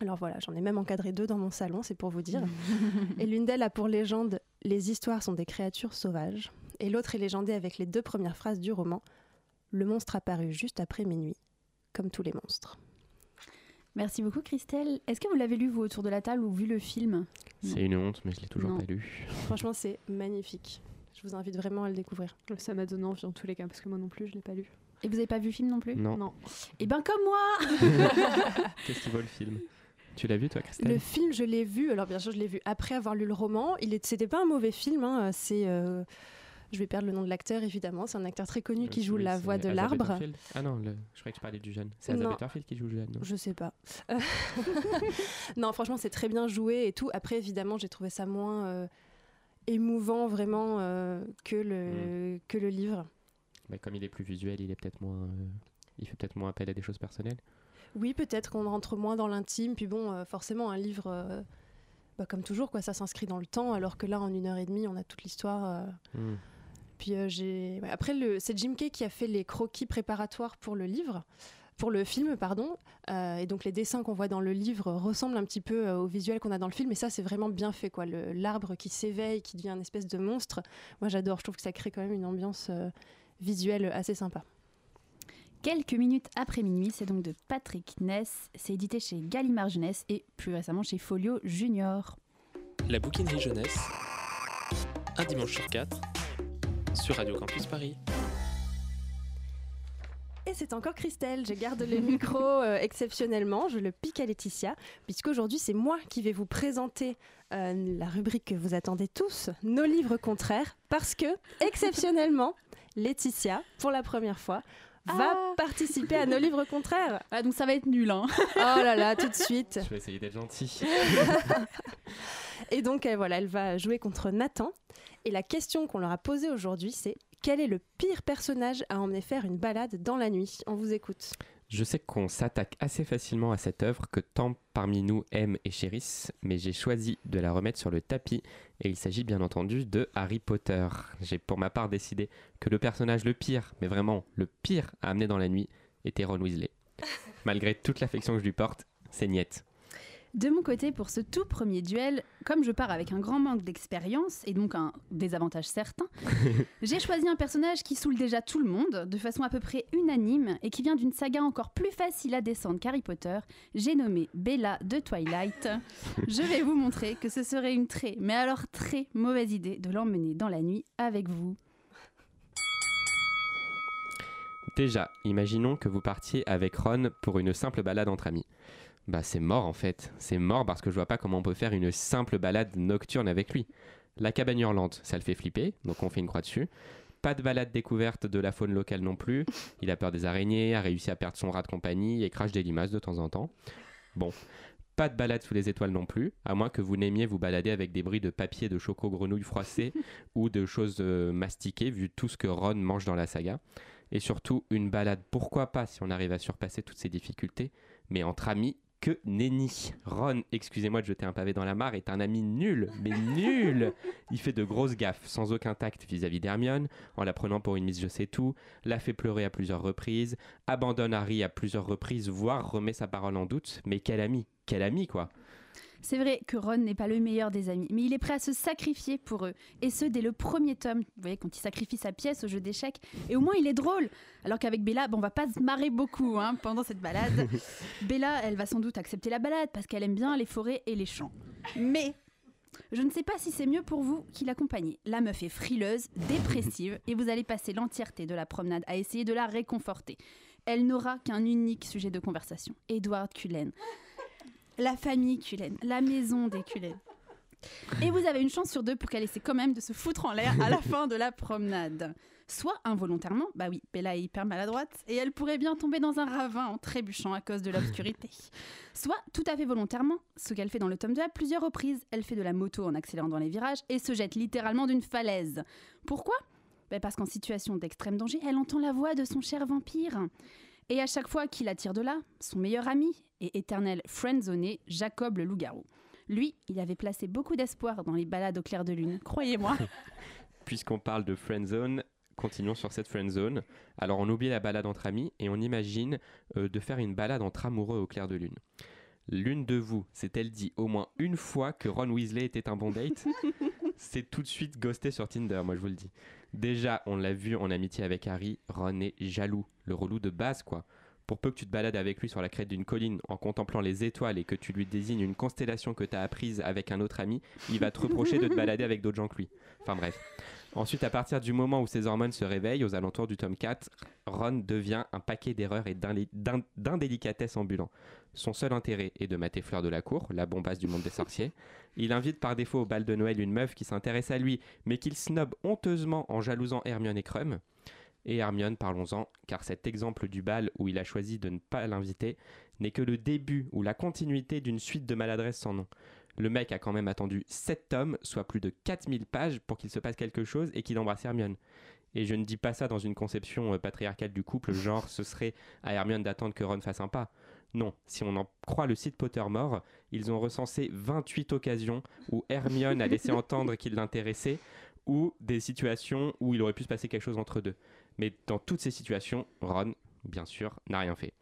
Alors voilà, j'en ai même encadré deux dans mon salon, c'est pour vous dire. Et l'une d'elles a pour légende Les histoires sont des créatures sauvages. et l'autre est légendé avec les deux premières phrases du roman. Le monstre apparut juste après minuit, comme tous les monstres. Merci beaucoup Christelle. Est-ce que vous l'avez lu vous autour de la table ou vu le film? C'est une honte, mais je l'ai toujours Non. pas lu. Franchement, c'est magnifique. Je vous invite vraiment à le découvrir. Ça m'a donné envie en tous les cas, parce que moi non plus, je l'ai pas lu. Et vous avez pas vu le film non plus? Non. Non. Eh ben comme moi Qu'est-ce qui vaut le film? Tu l'as vu toi, Christelle Le film, je l'ai vu. Alors, bien sûr, je l'ai vu après avoir lu le roman. Il est... C'était pas un mauvais film. hein, C'est. euh, Je vais perdre le nom de l'acteur, évidemment. C'est un acteur très connu qui Euh, joue celui, la voix de l'arbre. Ah non, le- je croyais que tu parlais du jeune. C'est Asa qui joue le jeune. non Je sais pas. non, franchement, c'est très bien joué et tout. Après, évidemment, j'ai trouvé ça moins euh, émouvant vraiment euh, que, le, Mm. que le livre. Mais comme il est plus visuel, il est peut-être moins. euh, Il fait peut-être moins appel à des choses personnelles. Oui, peut-être qu'on rentre moins dans l'intime. Puis bon, euh, forcément, un livre, euh, bah, comme toujours, quoi, ça s'inscrit dans le temps. Alors que là, en une heure et demie, on a toute l'histoire. euh. Hmm. Puis euh, j'ai. ouais, après, le... c'est Jim Kay qui a fait les croquis préparatoires pour le livre. Pour le film, pardon. Euh, et donc, les dessins qu'on voit dans le livre ressemblent un petit peu euh, au visuel qu'on a dans le film. Et ça, c'est vraiment bien fait, quoi. L'arbre qui s'éveille, qui devient une espèce de monstre. Moi, j'adore. Je trouve que ça crée quand même une ambiance visuelle assez sympa. Quelques minutes après minuit, c'est donc de Patrick Ness. C'est édité chez Gallimard Jeunesse et plus récemment chez Folio Junior. La bouquinerie jeunesse, un dimanche sur quatre, sur Radio Campus Paris. Et c'est encore Christelle, je garde le micro euh, exceptionnellement, je le pique à Laetitia, puisqu'aujourd'hui c'est moi qui vais vous présenter euh, la rubrique que vous attendez tous, nos livres contraires, parce que, exceptionnellement, Laetitia, pour la première fois, va Ah. participer à nos livres contraires. Ah, donc ça va être nul, hein Oh là là, tout de suite. Je vais essayer d'être gentil. Et donc euh, voilà, elle va jouer contre Nathan. Et la question qu'on leur a posée aujourd'hui, c'est quel est le pire personnage à emmener faire une balade dans la nuit? On vous écoute. Je sais qu'on s'attaque assez facilement à cette œuvre que tant parmi nous aiment et chérissent, mais j'ai choisi de la remettre sur le tapis et il s'agit bien entendu de Harry Potter. J'ai pour ma part décidé que le personnage le pire, mais vraiment le pire à amener dans la nuit était Ron Weasley. Malgré toute l'affection que je lui porte, c'est niette. De mon côté, pour ce tout premier duel, comme je pars avec un grand manque d'expérience et donc un désavantage certain, j'ai choisi un personnage qui saoule déjà tout le monde de façon à peu près unanime et qui vient d'une saga encore plus facile à descendre qu'Harry Potter. J'ai nommé Bella de Twilight. Je vais vous montrer que ce serait une très, mais alors très mauvaise idée de l'emmener dans la nuit avec vous. Déjà, imaginons que vous partiez avec Ron pour une simple balade entre amis. Bah c'est mort en fait, c'est mort parce que je vois pas comment on peut faire une simple balade nocturne avec lui. La cabane hurlante, ça le fait flipper, donc on fait une croix dessus. Pas de balade découverte de la faune locale non plus. Il a peur des araignées, a réussi à perdre son rat de compagnie et crache des limaces de temps en temps. Bon, pas de balade sous les étoiles non plus, à moins que vous n'aimiez vous balader avec des bris de papier de choco grenouille froissées ou de choses euh, mastiquées, vu tout ce que Ron mange dans la saga. Et surtout, une balade, pourquoi pas si on arrive à surpasser toutes ces difficultés, mais entre amis, que nenni. Ron, excusez-moi de jeter un pavé dans la mare, est un ami nul, mais nul Il fait de grosses gaffes, sans aucun tact vis-à-vis d'Hermione, en la prenant pour une mise je sais tout, la fait pleurer à plusieurs reprises, abandonne Harry à plusieurs reprises, voire remet sa parole en doute. Mais quel ami Quel ami, quoi C'est vrai que Ron n'est pas le meilleur des amis, mais il est prêt à se sacrifier pour eux. Et ce, dès le premier tome. Vous voyez, quand il sacrifie sa pièce au jeu d'échecs. Et au moins, il est drôle. Alors qu'avec Bella, bon, on va pas se marrer beaucoup hein, pendant cette balade. Bella, elle va sans doute accepter la balade parce qu'elle aime bien les forêts et les champs. Mais je ne sais pas si c'est mieux pour vous qu'il l'accompagne. La meuf est frileuse, dépressive, et vous allez passer l'entièreté de la promenade à essayer de la réconforter. Elle n'aura qu'un unique sujet de conversation, Edward Cullen. La famille Cullen, la maison des Cullen. Et vous avez une chance sur deux pour qu'elle essaie quand même de se foutre en l'air à la fin de la promenade. Soit involontairement, bah oui, Bella est hyper maladroite, et elle pourrait bien tomber dans un ravin en trébuchant à cause de l'obscurité. Soit tout à fait volontairement, ce qu'elle fait dans le tome 2 à plusieurs reprises. Elle fait de la moto en accélérant dans les virages et se jette littéralement d'une falaise. Pourquoi? Bah Parce qu'en situation d'extrême danger, elle entend la voix de son cher vampire. Et à chaque fois qu'il attire de là, son meilleur ami et éternel friendzoné, Jacob le loup-garou. Lui, il avait placé beaucoup d'espoir dans les balades au clair de lune, croyez-moi. Puisqu'on parle de friendzone, continuons sur cette friendzone. Alors on oublie la balade entre amis et on imagine euh, de faire une balade entre amoureux au clair de lune. L'une de vous s'est-elle dit au moins une fois que Ron Weasley était un bon date? C'est tout de suite ghosté sur Tinder, moi je vous le dis. Déjà, on l'a vu en amitié avec Harry, Ron est jaloux, le relou de base quoi. Pour peu que tu te balades avec lui sur la crête d'une colline en contemplant les étoiles et que tu lui désignes une constellation que tu as apprise avec un autre ami, il va te reprocher de te balader avec d'autres gens que lui. Enfin bref. Ensuite, à partir du moment où ses hormones se réveillent, aux alentours du tome 4, Ron devient un paquet d'erreurs et d'indé- d'in- d'indélicatesses ambulant. Son seul intérêt est de mater Fleur de la Cour, la bombasse du monde des sorciers. Il invite par défaut au bal de Noël une meuf qui s'intéresse à lui, mais qu'il snob honteusement en jalousant Hermione et Crum. Et Hermione, parlons-en, car cet exemple du bal où il a choisi de ne pas l'inviter n'est que le début ou la continuité d'une suite de maladresses sans nom. Le mec a quand même attendu 7 tomes, soit plus de 4000 pages, pour qu'il se passe quelque chose et qu'il embrasse Hermione. Et je ne dis pas ça dans une conception euh, patriarcale du couple, genre ce serait à Hermione d'attendre que Ron fasse un pas. Non, si on en croit le site Pottermore, ils ont recensé 28 occasions où Hermione a laissé entendre qu'il l'intéressait ou des situations où il aurait pu se passer quelque chose entre deux. Mais dans toutes ces situations, Ron, bien sûr, n'a rien fait.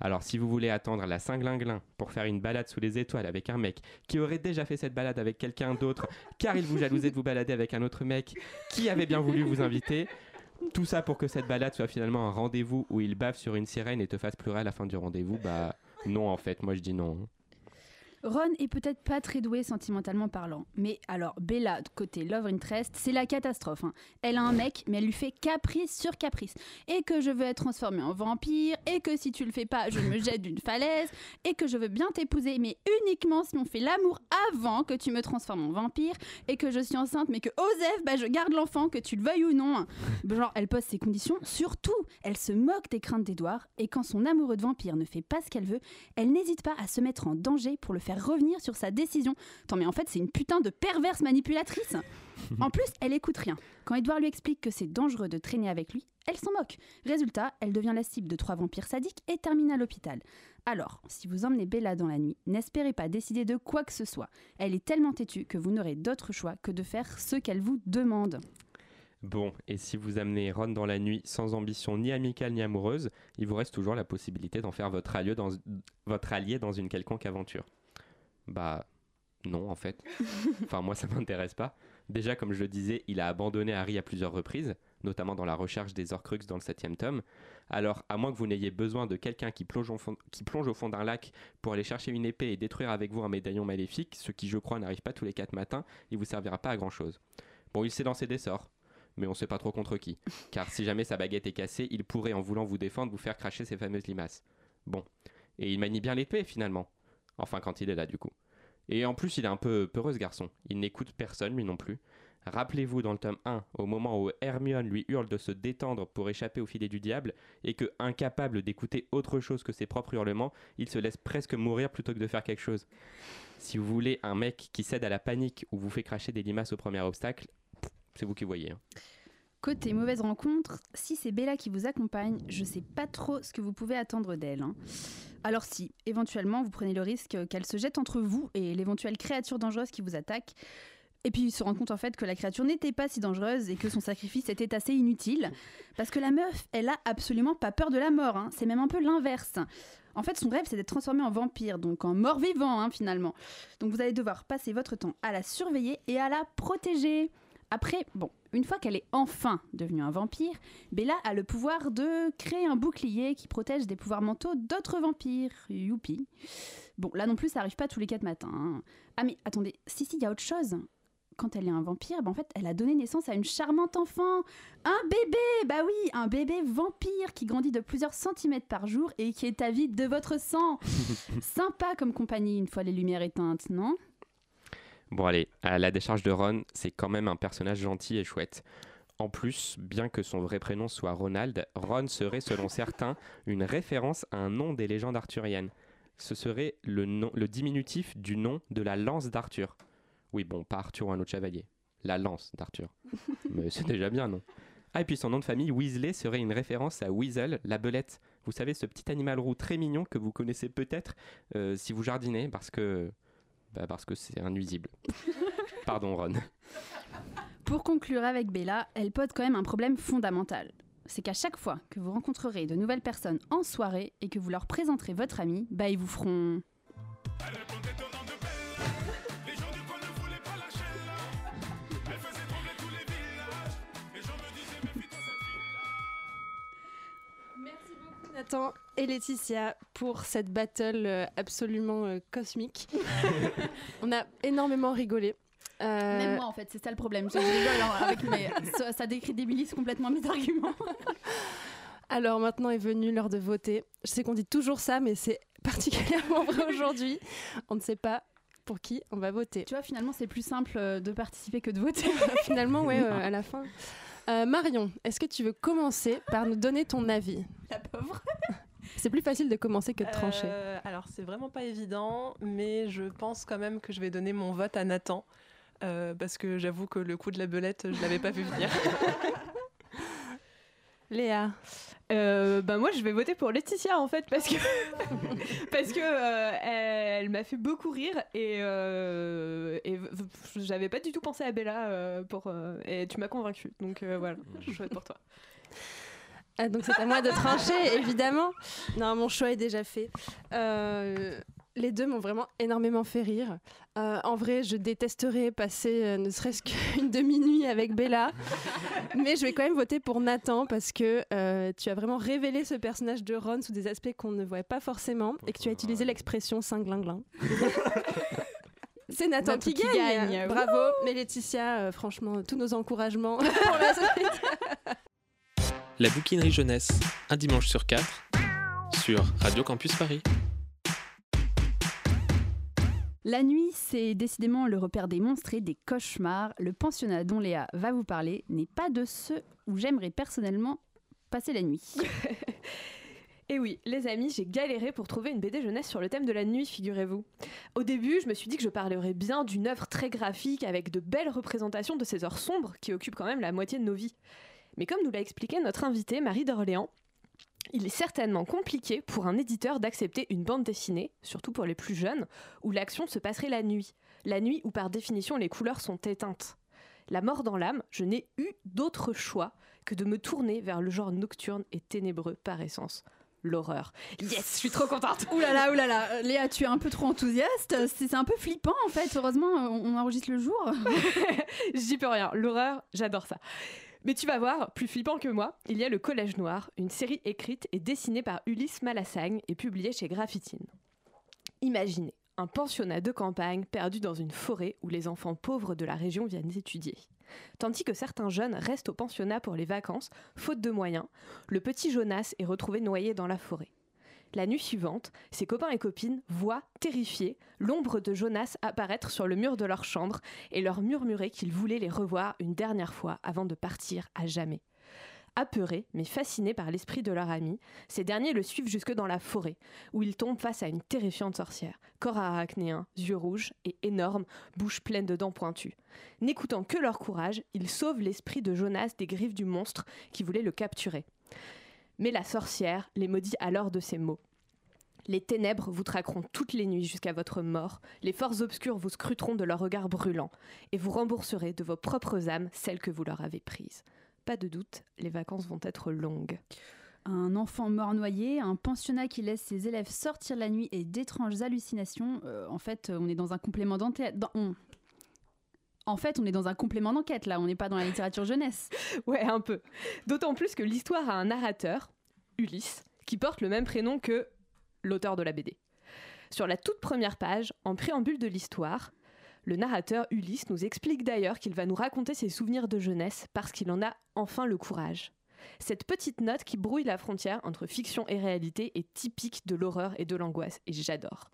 Alors si vous voulez attendre la Saint-Glinglin pour faire une balade sous les étoiles avec un mec qui aurait déjà fait cette balade avec quelqu'un d'autre, car il vous jalousait de vous balader avec un autre mec qui avait bien voulu vous inviter, tout ça pour que cette balade soit finalement un rendez-vous où il bave sur une sirène et te fasse pleurer à la fin du rendez-vous, bah non en fait, moi je dis non. Ron est peut-être pas très doué sentimentalement parlant, mais alors Bella, côté Love Interest, c'est la catastrophe. hein. Elle a un mec, mais elle lui fait caprice sur caprice. Et que je veux être transformée en vampire, et que si tu le fais pas, je me jette d'une falaise, et que je veux bien t'épouser, mais uniquement si on fait l'amour avant que tu me transformes en vampire, et que je suis enceinte, mais que Osef, bah je garde l'enfant, que tu le veuilles ou non. Genre, elle pose ses conditions sur tout. Elle se moque des craintes d'Edouard, et quand son amoureux de vampire ne fait pas ce qu'elle veut, elle n'hésite pas à se mettre en danger pour le faire revenir sur sa décision. Attends, mais en fait, c'est une putain de perverse manipulatrice. En plus, elle écoute rien. Quand Edouard lui explique que c'est dangereux de traîner avec lui, elle s'en moque. Résultat, elle devient la cible de trois vampires sadiques et termine à l'hôpital. Alors, si vous emmenez Bella dans la nuit, n'espérez pas décider de quoi que ce soit. Elle est tellement têtue que vous n'aurez d'autre choix que de faire ce qu'elle vous demande. Bon, et si vous amenez Ron dans la nuit sans ambition ni amicale ni amoureuse, il vous reste toujours la possibilité d'en faire votre allié dans, votre allié dans une quelconque aventure. Bah non en fait. Enfin moi ça m'intéresse pas. Déjà comme je le disais, il a abandonné Harry à plusieurs reprises, notamment dans la recherche des Horcruxes dans le septième tome. Alors à moins que vous n'ayez besoin de quelqu'un qui plonge, au fond, qui plonge au fond d'un lac pour aller chercher une épée et détruire avec vous un médaillon maléfique, ce qui je crois n'arrive pas tous les quatre matins, il vous servira pas à grand chose. Bon il s'est lancé des sorts, mais on sait pas trop contre qui. Car si jamais sa baguette est cassée, il pourrait en voulant vous défendre vous faire cracher ces fameuses limaces. Bon. Et il manie bien l'épée finalement. Enfin quand il est là du coup. Et en plus, il est un peu peureux ce garçon. Il n'écoute personne, lui non plus. Rappelez-vous dans le tome 1, au moment où Hermione lui hurle de se détendre pour échapper au filet du diable, et que, incapable d'écouter autre chose que ses propres hurlements, il se laisse presque mourir plutôt que de faire quelque chose. Si vous voulez un mec qui cède à la panique ou vous fait cracher des limaces au premier obstacle, c'est vous qui voyez. hein. Côté mauvaise rencontre, si c'est Bella qui vous accompagne, je sais pas trop ce que vous pouvez attendre d'elle. hein. Alors si, éventuellement, vous prenez le risque qu'elle se jette entre vous et l'éventuelle créature dangereuse qui vous attaque, et puis se rend compte en fait que la créature n'était pas si dangereuse et que son sacrifice était assez inutile, parce que la meuf, elle a absolument pas peur de la mort, hein. c'est même un peu l'inverse. En fait, son rêve, c'est d'être transformée en vampire, donc en mort-vivant, hein, finalement. Donc vous allez devoir passer votre temps à la surveiller et à la protéger. Après, bon, une fois qu'elle est enfin devenue un vampire, Bella a le pouvoir de créer un bouclier qui protège des pouvoirs mentaux d'autres vampires. Youpi. Bon, là non plus, ça arrive pas tous les quatre matins. hein. Ah mais attendez, si si, il y a autre chose. Quand elle est un vampire, ben, en fait, elle a donné naissance à une charmante enfant. Un bébé Bah oui, un bébé vampire qui grandit de plusieurs centimètres par jour et qui est avide de votre sang. Sympa comme compagnie une fois les lumières éteintes, non? Bon allez, à la décharge de Ron, c'est quand même un personnage gentil et chouette. En plus, bien que son vrai prénom soit Ronald, Ron serait selon certains une référence à un nom des légendes arthuriennes. Ce serait le, nom, le diminutif du nom de la lance d'Arthur. Oui bon, pas Arthur ou un autre chevalier. La lance d'Arthur. Mais c'est déjà bien, non? Ah et puis son nom de famille, Weasley, serait une référence à Weasel, la belette. Vous savez, ce petit animal roux très mignon que vous connaissez peut-être euh, si vous jardinez, parce que bah Parce que c'est un nuisible. Pardon, Ron. Pour conclure avec Bella, elle pose quand même un problème fondamental. C'est qu'à chaque fois que vous rencontrerez de nouvelles personnes en soirée et que vous leur présenterez votre ami, bah ils vous feront. Merci beaucoup Nathan et Laetitia pour cette battle euh, absolument euh, cosmique. On a énormément rigolé. Euh, Même moi, en fait, c'est ça le problème. Je rigole hein, avec mes... ça, ça décrédibilise complètement mes arguments. Alors maintenant est venue l'heure de voter. Je sais qu'on dit toujours ça, mais c'est particulièrement vrai aujourd'hui. On ne sait pas pour qui on va voter. Tu vois, finalement, c'est plus simple euh, de participer que de voter. Finalement, ouais, euh, à la fin. Euh, Marion, est-ce que tu veux commencer par nous donner ton avis? La pauvre. C'est plus facile de commencer que de trancher. Euh, alors, c'est vraiment pas évident, mais je pense quand même que je vais donner mon vote à Nathan. euh, parce que j'avoue que le coup de la belette, je l'avais pas vu venir. Léa, Euh, bah moi je vais voter pour Laetitia en fait parce que parce que euh, elle, m'a fait beaucoup rire et, euh, et j'avais pas du tout pensé à Bella euh, pour euh, et tu m'as convaincu donc euh, voilà je vote pour toi. Ah, donc c'est à moi de trancher, évidemment. Non, mon choix est déjà fait. Euh, les deux m'ont vraiment énormément fait rire. Euh, en vrai, je détesterais passer euh, ne serait-ce qu'une demi-nuit avec Bella. Mais je vais quand même voter pour Nathan parce que tu as vraiment révélé ce personnage de Ron sous des aspects qu'on ne voit pas forcément et que tu as utilisé l'expression cinglinglin. C'est Nathan, Nathan qui, qui gagne. gagne. Bravo. Mais Laetitia, franchement, tous nos encouragements pour la suite. La bouquinerie jeunesse, un dimanche sur quatre, sur Radio Campus Paris. La nuit, c'est décidément le repère des monstres et des cauchemars. Le pensionnat dont Léa va vous parler n'est pas de ceux où j'aimerais personnellement passer la nuit. Et oui, les amis, j'ai galéré pour trouver une BD jeunesse sur le thème de la nuit, figurez-vous. Au début, je me suis dit que je parlerais bien d'une œuvre très graphique avec de belles représentations de ces heures sombres qui occupent quand même la moitié de nos vies. Mais comme nous l'a expliqué notre invitée Marie d'Orléans, il est certainement compliqué pour un éditeur d'accepter une bande dessinée, surtout pour les plus jeunes, où l'action se passerait la nuit. La nuit où par définition les couleurs sont éteintes. La mort dans l'âme, je n'ai eu d'autre choix que de me tourner vers le genre nocturne et ténébreux par essence. L'horreur. Yes, je suis trop contente. Ouh là là, ouh là là, Léa, tu es un peu trop enthousiaste. C'est un peu flippant en fait. Heureusement, on enregistre le jour. J'y peux rien. L'horreur, j'adore ça. Mais tu vas voir, plus flippant que moi, il y a Le Collège Noir, une série écrite et dessinée par Ulysse Malassagne et publiée chez Graphitine. Imaginez un pensionnat de campagne perdu dans une forêt où les enfants pauvres de la région viennent étudier. Tandis que certains jeunes restent au pensionnat pour les vacances, faute de moyens, le petit Jonas est retrouvé noyé dans la forêt. La nuit suivante, ses copains et copines voient, terrifiés, l'ombre de Jonas apparaître sur le mur de leur chambre et leur murmurer qu'ils voulaient les revoir une dernière fois avant de partir à jamais. Apeurés, mais fascinés par l'esprit de leur ami, ces derniers le suivent jusque dans la forêt, où ils tombent face à une terrifiante sorcière, corps arachnéen, yeux rouges et énorme, bouche pleine de dents pointues. N'écoutant que leur courage, ils sauvent l'esprit de Jonas des griffes du monstre qui voulait le capturer. Mais la sorcière les maudit alors de ces mots. Les ténèbres vous traqueront toutes les nuits jusqu'à votre mort, les forces obscures vous scruteront de leur regard brûlant, et vous rembourserez de vos propres âmes celles que vous leur avez prises. Pas de doute, les vacances vont être longues. Un enfant mort noyé, un pensionnat qui laisse ses élèves sortir la nuit et d'étranges hallucinations. Euh, en fait, on est dans un complément d'enquête. dans- En fait, on est dans un complément d'enquête là. On n'est pas dans la littérature jeunesse. Ouais, un peu. D'autant plus que l'histoire a un narrateur, Ulysse, qui porte le même prénom que l'auteur de la BD. Sur la toute première page, en préambule de l'histoire, le narrateur Ulysse nous explique d'ailleurs qu'il va nous raconter ses souvenirs de jeunesse parce qu'il en a enfin le courage. Cette petite note qui brouille la frontière entre fiction et réalité est typique de l'horreur et de l'angoisse, et j'adore.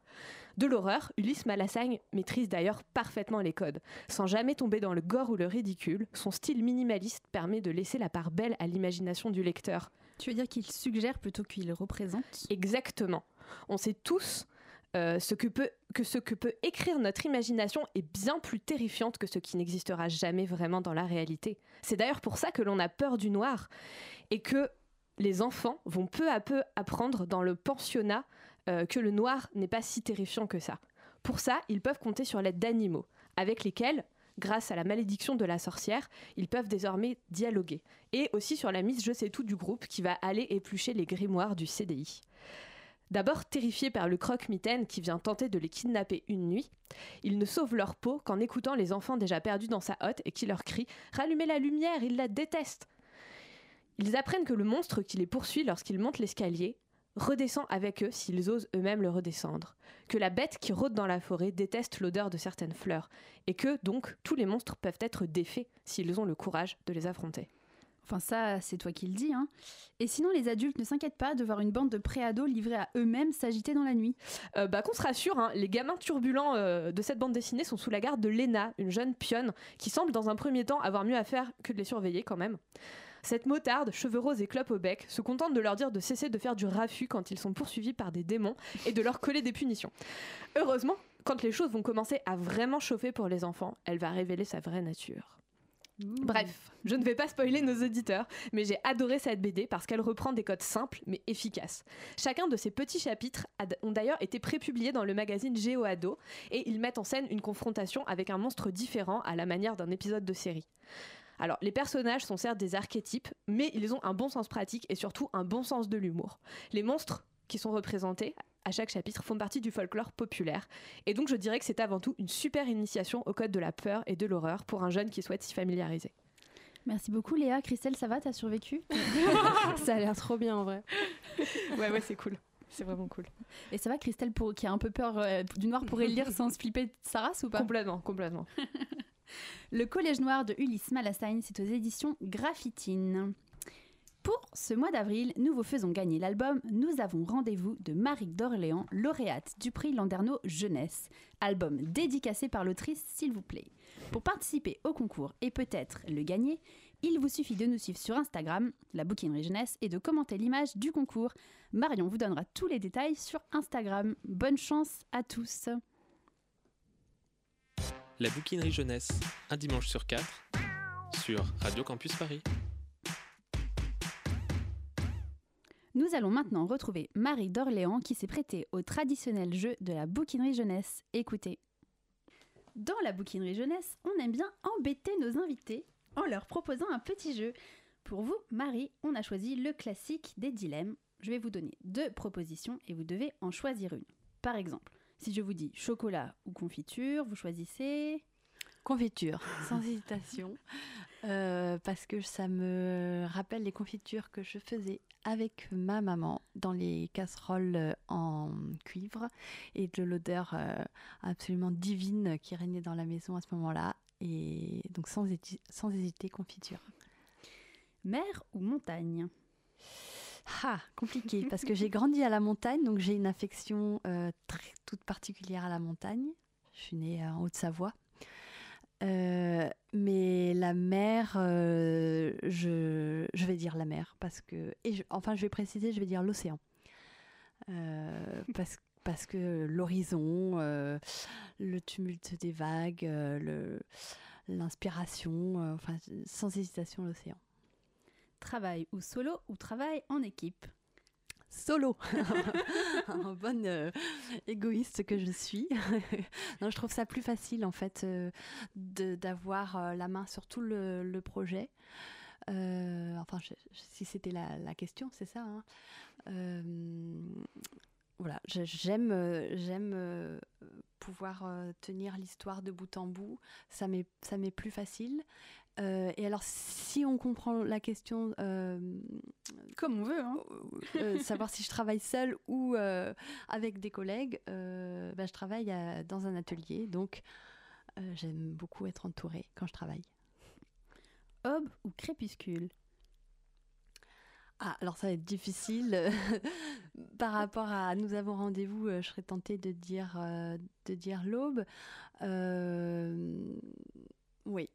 De l'horreur, Ulysse Malassagne maîtrise d'ailleurs parfaitement les codes. Sans jamais tomber dans le gore ou le ridicule, son style minimaliste permet de laisser la part belle à l'imagination du lecteur. Tu veux dire qu'il suggère plutôt qu'il représente? Exactement. On sait tous euh, ce que, peut, que ce que peut écrire notre imagination est bien plus terrifiante que ce qui n'existera jamais vraiment dans la réalité. C'est d'ailleurs pour ça que l'on a peur du noir et que les enfants vont peu à peu apprendre dans le pensionnat euh, que le noir n'est pas si terrifiant que ça. Pour ça, ils peuvent compter sur l'aide d'animaux, avec lesquels, grâce à la malédiction de la sorcière, ils peuvent désormais dialoguer. Et aussi sur la mise Je sais tout du groupe qui va aller éplucher les grimoires du CDI. D'abord terrifiés par le croque-mitaine qui vient tenter de les kidnapper une nuit, ils ne sauvent leur peau qu'en écoutant les enfants déjà perdus dans sa hotte et qui leur crient Rallumez la lumière, ils la détestent Ils apprennent que le monstre qui les poursuit lorsqu'ils montent l'escalier redescend avec eux s'ils osent eux-mêmes le redescendre, que la bête qui rôde dans la forêt déteste l'odeur de certaines fleurs, et que donc tous les monstres peuvent être défaits s'ils ont le courage de les affronter. Enfin ça, c'est toi qui le dis. Hein. Et sinon, les adultes ne s'inquiètent pas de voir une bande de préados livrés à eux-mêmes s'agiter dans la nuit. Euh, bah qu'on se rassure, hein, les gamins turbulents euh, de cette bande dessinée sont sous la garde de Lena, une jeune pionne qui semble dans un premier temps avoir mieux à faire que de les surveiller quand même. Cette motarde, cheveux roses et clope au bec, se contente de leur dire de cesser de faire du raffut quand ils sont poursuivis par des démons et de leur coller des punitions. Heureusement, quand les choses vont commencer à vraiment chauffer pour les enfants, elle va révéler sa vraie nature. Bref, je ne vais pas spoiler nos auditeurs, mais j'ai adoré cette BD parce qu'elle reprend des codes simples mais efficaces. Chacun de ces petits chapitres ont d'ailleurs été prépubliés dans le magazine GeoAdo et ils mettent en scène une confrontation avec un monstre différent à la manière d'un épisode de série. Alors, les personnages sont certes des archétypes, mais ils ont un bon sens pratique et surtout un bon sens de l'humour. Les monstres qui sont représentés à chaque chapitre font partie du folklore populaire. Et donc je dirais que c'est avant tout une super initiation au code de la peur et de l'horreur pour un jeune qui souhaite s'y familiariser. Merci beaucoup Léa. Christelle, ça va? T'as survécu? Ça a l'air trop bien en vrai. Ouais, ouais, c'est cool. C'est vraiment cool. Et ça va Christelle pour... qui a un peu peur euh, du noir pourrait le lire sans se flipper de sa race ou pas? Complètement, complètement. Le Collège Noir de Ulysse Malassaigne, c'est aux éditions Graphitine. Pour ce mois d'avril, nous vous faisons gagner l'album Nous avons rendez-vous de Marie d'Orléans, lauréate du prix Landerneau Jeunesse. Album dédicacé par l'autrice, s'il vous plaît. Pour participer au concours et peut-être le gagner, il vous suffit de nous suivre sur Instagram, la bouquinerie jeunesse, et de commenter l'image du concours. Marion vous donnera tous les détails sur Instagram. Bonne chance à tous. La bouquinerie jeunesse, un dimanche sur quatre, sur Radio Campus Paris. Nous allons maintenant retrouver Marie d'Orléans qui s'est prêtée au traditionnel jeu de la bouquinerie jeunesse. Écoutez. Dans la bouquinerie jeunesse, on aime bien embêter nos invités en leur proposant un petit jeu. Pour vous, Marie, on a choisi le classique des dilemmes. Je vais vous donner deux propositions et vous devez en choisir une. Par exemple, si je vous dis chocolat ou confiture, vous choisissez... Confiture, sans hésitation, Euh, parce que ça me rappelle les confitures que je faisais avec ma maman dans les casseroles euh, en cuivre et de l'odeur euh, absolument divine qui régnait dans la maison à ce moment-là. Et donc sans, hésiter, confiture. Mer ou montagne? Ah, compliqué, parce que j'ai grandi à la montagne, donc j'ai une affection euh, très- toute particulière à la montagne. Je suis née en Haute-Savoie. Euh, mais la mer, euh, je, vais dire la mer, parce que... Et enfin, je vais préciser, je vais dire l'océan. Parce, parce que l'horizon, le tumulte des vagues, l'inspiration, enfin, sans hésitation, l'océan. Travail ou solo ou travail en équipe solo. en bonne euh, égoïste que je suis. non, je trouve ça plus facile en fait euh, d'avoir euh, la main sur tout le, projet. Euh, enfin, si c'était la, la question, c'est ça. hein. Voilà, j'aime j'aime pouvoir tenir l'histoire de bout en bout. Ça m'est plus facile. Euh, et alors, si on comprend la question, euh, Comme on veut, hein euh, savoir si je travaille seule ou euh, avec des collègues, euh, bah, je travaille à- dans un atelier, donc euh, j'aime beaucoup être entourée quand je travaille. Aube ou crépuscule? Ah, alors ça va être difficile. Par rapport à nous avons rendez-vous, je serais tentée de dire, euh, de dire l'aube. Euh, oui.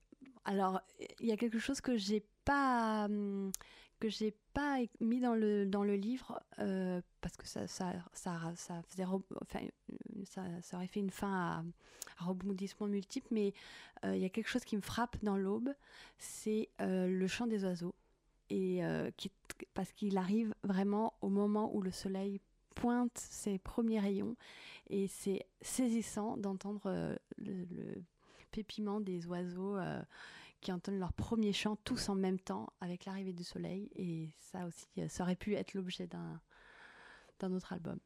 Alors, il y a quelque chose que j'ai pas hum, que j'ai pas mis dans le dans le livre euh, parce que ça ça ça, ça faisait ça, aurait fait une fin à, à rebondissements multiples mais euh, il y a quelque chose qui me frappe dans l'aube c'est euh, le chant des oiseaux et parce qu'il arrive vraiment au moment où le soleil pointe ses premiers rayons et c'est saisissant d'entendre le, le pépiment des oiseaux euh, qui entonnent leur premier chant tous en même temps avec l'arrivée du soleil et ça aussi euh, ça aurait pu être l'objet d'un d'un autre album.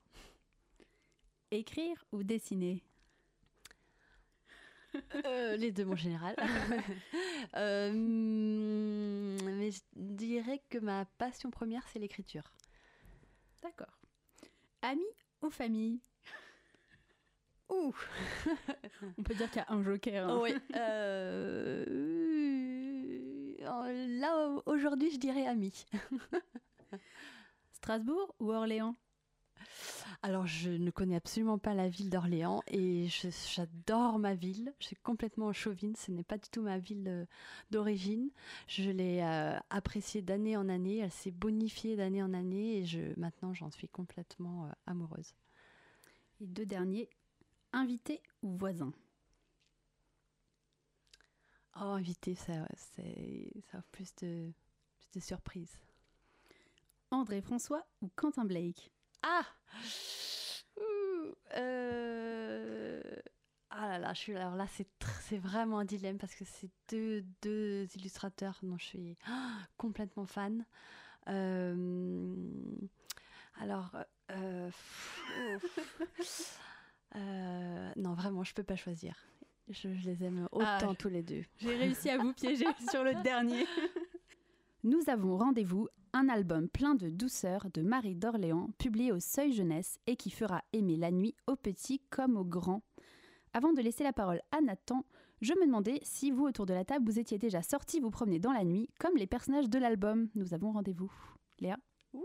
Écrire ou dessiner? Euh, les deux, mon général. Euh, mais je dirais que ma passion première, c'est l'écriture. D'accord. Amis ou famille? Ouh On peut dire qu'il y a un joker. hein. Oui. euh, euh, Là, aujourd'hui, je dirais ami. Strasbourg ou Orléans? Alors, je ne connais absolument pas la ville d'Orléans et j'adore ma ville. Je suis complètement chauvine. Ce n'est pas du tout ma ville euh, d'origine. Je l'ai euh, appréciée d'année en année. Elle s'est bonifiée d'année en année et je, maintenant, j'en suis complètement euh, amoureuse. Et deux derniers, invité ou voisin? Oh, invité, ça, c'est, ça offre plus de, plus de surprises. André François ou Quentin Blake? Ah Ouh, euh, Ah là là, je suis alors là, c'est tr- c'est vraiment un dilemme parce que c'est deux, deux illustrateurs dont je suis ah, complètement fan. Euh, Alors, euh. Euh, non, vraiment, je peux pas choisir. Je, je les aime autant Ah, tous les deux. J'ai réussi à vous piéger sur le dernier. Nous avons rendez-vous, un album plein de douceur de Marie d'Orléans, publié au Seuil Jeunesse et qui fera aimer la nuit aux petits comme aux grands. Avant de laisser la parole à Nathan, je me demandais si vous, autour de la table, vous étiez déjà sortis vous promener dans la nuit, comme les personnages de l'album. Nous avons rendez-vous. Léa? Oui,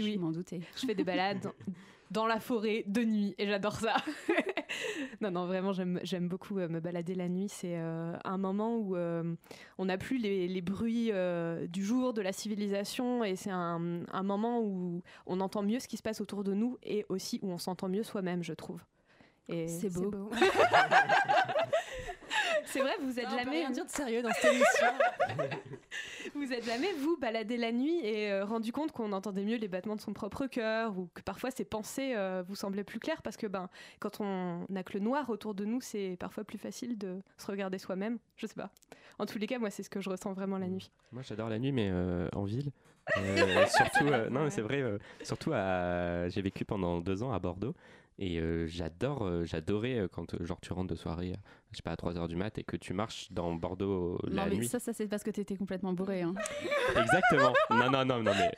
Je oui. m'en doutais. Je fais des balades dans, la forêt de nuit et j'adore ça. non, non, vraiment, j'aime beaucoup euh, me balader la nuit. C'est euh, un moment où euh, on n'a plus les, les bruits euh, du jour, de la civilisation, et c'est un, un moment où on entend mieux ce qui se passe autour de nous et aussi où on s'entend mieux soi-même, je trouve. C'est beau. C'est vrai, vous êtes on peut jamais, rien dire de sérieux dans cette émission. vous êtes jamais vous baladé la nuit et euh, rendu compte qu'on entendait mieux les battements de son propre cœur ou que parfois ses pensées euh, vous semblaient plus claires parce que ben quand on n'a que le noir autour de nous, c'est parfois plus facile de se regarder soi-même. Je sais pas. En tous les cas, moi, c'est ce que je ressens vraiment la nuit. Moi, j'adore la nuit, mais euh, en ville. Euh, surtout, euh, non, mais c'est vrai. euh, surtout, à... j'ai vécu pendant deux ans à Bordeaux. Et euh, j'adore, euh, j'adorais euh, quand euh, genre tu rentres de soirée, je sais pas à 3h du mat et que tu marches dans Bordeaux euh, la non, mais nuit. ça, ça c'est parce que t'étais complètement bourré. hein. Exactement. Non, non, non, non, mais